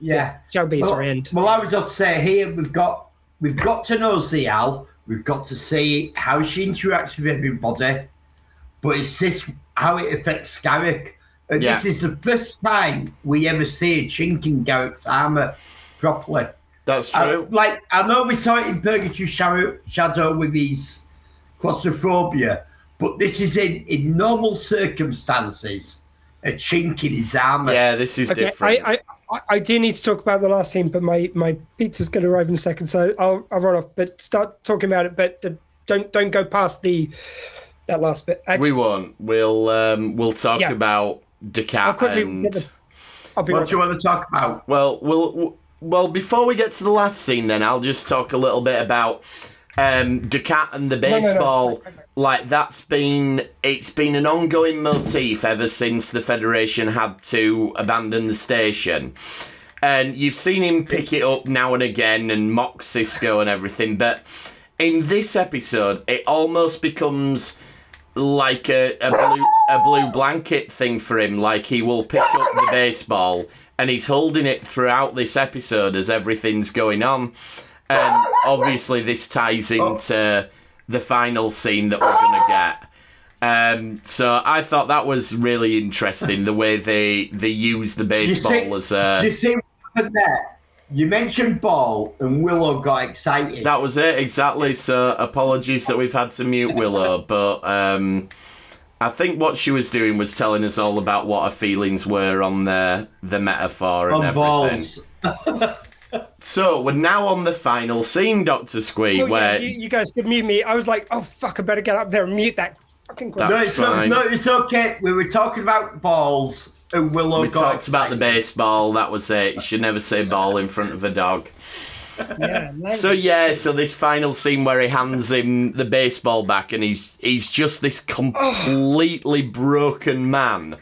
Yeah. Shelby. Well, sorry, and well, I was just say here we've got we've got to know Ziyal. We've got to see how she interacts with everybody, but it's this how it affects Garak. And Yeah. this is the first time we ever see a chink in Garak's armor properly. That's I- true. like I know we saw it in Purgatory Shadow, Shadow with his claustrophobia, but this is in in normal circumstances a chink in his armor. yeah, this is okay, different. I, I I- I do need to talk about the last scene, but my my pizza's going to arrive in a second, so I'll I'll run off. But start talking about it, but uh, don't don't go past the that last bit. we won't. We'll um we'll talk Yeah. about Dukat I'll quickly and get I'll be What right do you want to talk about? Well, we'll well before we get to the last scene, then I'll just talk a little bit about um, Dukat and the no, no. baseball. Like that's been it's been an ongoing motif ever since the Federation had to abandon the station. And you've seen him pick it up now and again and mock Sisko and everything, but in this episode, it almost becomes like a, a blue a blue blanket thing for him. Like he will pick up the baseball and he's holding it throughout this episode as everything's going on. And obviously, this ties into the final scene that we're going to get. Um, so I thought that was really interesting the way they they use the baseball see- as a. You see what happened there? You mentioned ball, and Willow got excited. That was it exactly. So apologies that we've had to mute Willow, but um, I think what she was doing was telling us all about what her feelings were on the the metaphor and on everything. balls. So we're now on the final scene, Doctor Squee, Oh, yeah, where you, you guys could mute me. I was like, oh fuck, I better get up there and mute that fucking crap. No, That's it's, fine. no, it's okay. We were talking about balls, and Willow we got talked about the baseball. That was it. You should never say ball in front of a dog. Yeah, like- So yeah, so this final scene where he hands him the baseball back, and he's he's just this oh. completely broken man.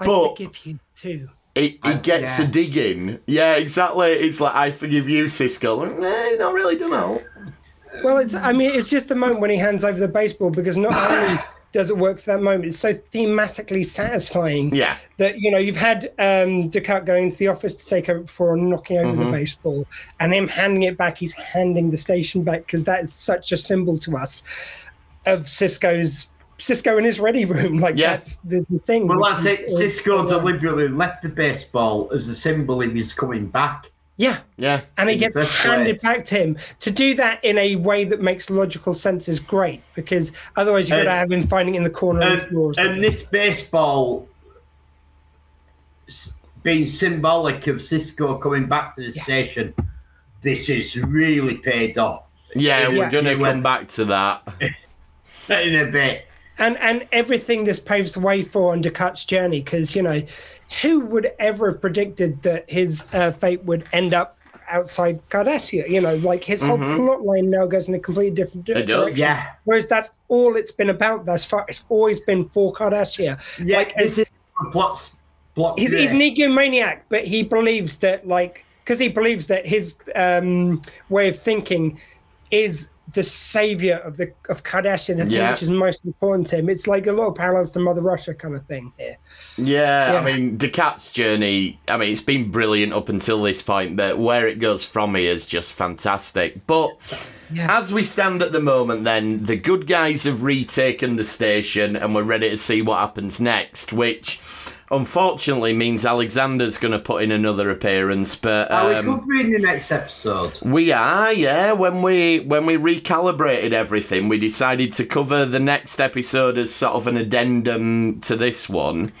I But forgive you too. he, he gets yeah. a dig in. Yeah, exactly. It's like I forgive you, Sisko. Like, nah, not really. Don't know. Well, it's. I mean, it's just the moment when he hands over the baseball because not only does it work for that moment, it's so thematically satisfying. Yeah. That you know you've had um, Dukat going into the office to take over before knocking over Mm-hmm. the baseball, and him handing it back. He's handing the station back because that is such a symbol to us of Sisko's Sisko in his ready room. Like Yeah. that's the, the thing. Well, which that's is it. Sisko uh, deliberately left the baseball as a symbol of his coming back. Yeah. Yeah. and he gets handed place. back to him to do that in a way that makes logical sense is great because otherwise you've got to And- have him finding in the corner of the And, floor. And this baseball being symbolic of Sisko coming back to the station, this is really paid off Yeah, we're gonna come went- back to that. in a bit. and and everything this paves the way for on Dukat's journey because you know who would ever have predicted that his uh, fate would end up outside Cardassia you know like his whole plot line now goes in a completely different di- Mm-hmm. It does. direction Yeah. whereas that's all it's been about thus far it's always been for Cardassia Yeah, like this is a plot. plot he's, he's an egomaniac, but he believes that like because he believes that his um, way of thinking is the savior of the of Cardassian, the thing Yeah. which is most important to him. It's like a lot of parallels to Mother Russia kind of thing here. Yeah, Yeah. I mean, Dukat's journey, I mean, it's been brilliant up until this point, but where it goes from here is just fantastic. But Yeah. as we stand at the moment, then, the good guys have retaken the station and we're ready to see what happens next, which unfortunately means Alexander's going to put in another appearance, but. Are we Um, covering the next episode? we are, yeah. When we when we recalibrated everything, we decided to cover the next episode as sort of an addendum to this one.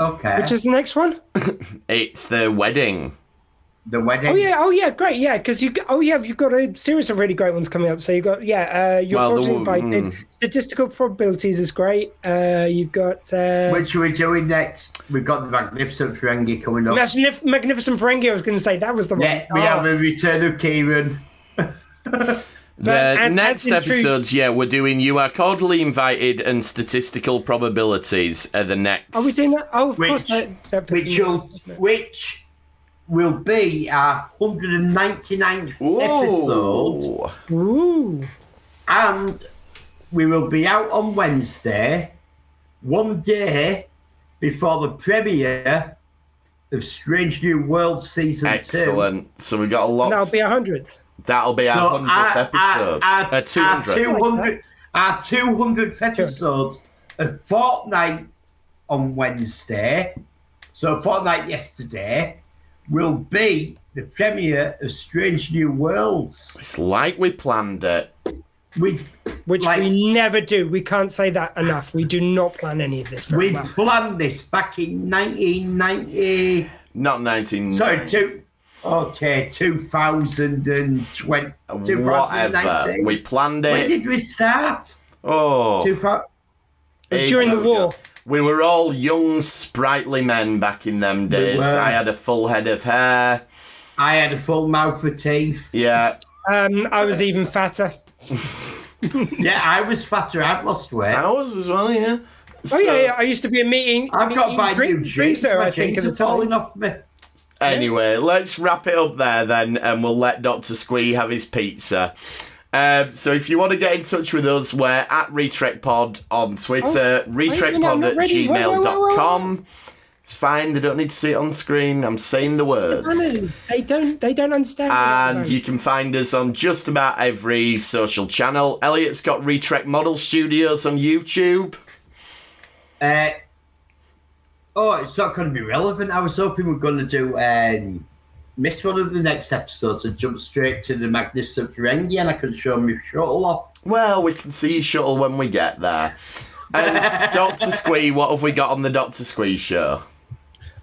Okay. Which is the next one? It's the wedding. The wedding? Oh yeah, oh yeah, great, yeah. Because you, oh yeah, you've got a series of really great ones coming up. So you've got yeah, uh, you're Well, the well, one- invited. Statistical probabilities is great. Uh, you've got uh, Which are we doing next? We've got the Magnificent Ferengi coming up. Magnif- Magnificent Ferengi. I was going to say that was the one. Yeah, we Oh. have a return of Keevan. The as- next as in true- episodes, yeah, we're doing You Are Cordially Invited and Statistical Probabilities are the next. Are we doing that? Oh, of Which- course. That, that fits which will, which will be our 199th episode. Ooh. Ooh. And we will be out on Wednesday, one day before the premiere of Strange New World Season 2. Excellent. So we got a lot. That'll be a hundred. That'll be So our 100th our, episode. Our, Uh, our, 200th. 200, our 200th episode, a fortnight on Wednesday, so a fortnight yesterday, will be the premiere of Strange New Worlds. It's like we planned it. We Which Like- we never do. We can't say that enough. We do not plan any of this very we well. planned this back in 1990. Not 19. Sorry, two. Okay, 2020. Whatever. We planned When it. did we start? Oh. 2000. It was during the war. ago. War. We were all young, sprightly men back in them days. were. I had a full head of hair. I had a full mouth of teeth. Yeah. Um, I was even fatter. Yeah, I was fatter. I've lost weight. I was as well, yeah. Oh yeah, yeah. I used to be a meeting. I've got meeting my new drink- jeans. I think, jeans at are the time. falling off me. Anyway, let's wrap it up there then, and we'll let Doctor Squee have his pizza. Um, so if you want to get in touch with us, we're at RetrekPod on Twitter, Oh, wait a minute, I'm retrekpod at gmail.com. It's fine, they don't need to see it on screen. I'm saying the words. They don't. They don't understand. me at the And you can find us on just about every social channel. Elliot's got Retrek Model Studios on YouTube. Uh, oh, it's not going to be relevant. I was hoping we are going to do um, miss one of the next episodes and jump straight to the Magnificent Ferengi and I can show me shuttle off. Well, we can see Shuttle when we get there. Um, and Dr. Squee, what have we got on the Dr. Squee show?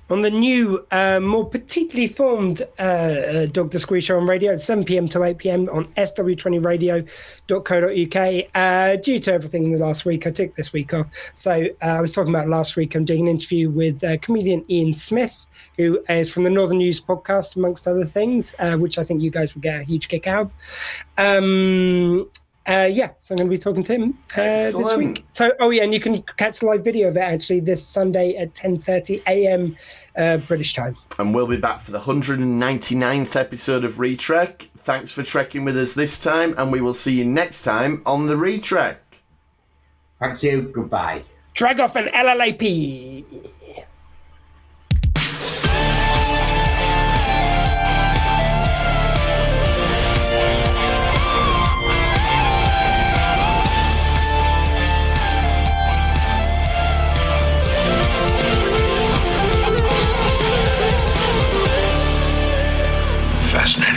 On the new, uh, more petitely formed uh, uh, Dr. Show on radio at 7 p.m. till 8 p.m. on sw20radio.co.uk. Uh, due to everything in the last week, I took this week off. So uh, I was talking about last week. I'm doing an interview with uh, comedian Ian Smith, who is from the Northern News podcast, amongst other things, uh, which I think you guys will get a huge kick out of. Um, uh, yeah, so I'm going to be talking to him uh, this week. So, oh yeah, and you can catch the live video of it actually this Sunday at 10:30 a.m. Uh, British time. And we'll be back for the 199th episode of Retrek. Thanks for trekking with us this time, and we will see you next time on the Retrek. Thank you. Goodbye. Drag off an LLAP. last.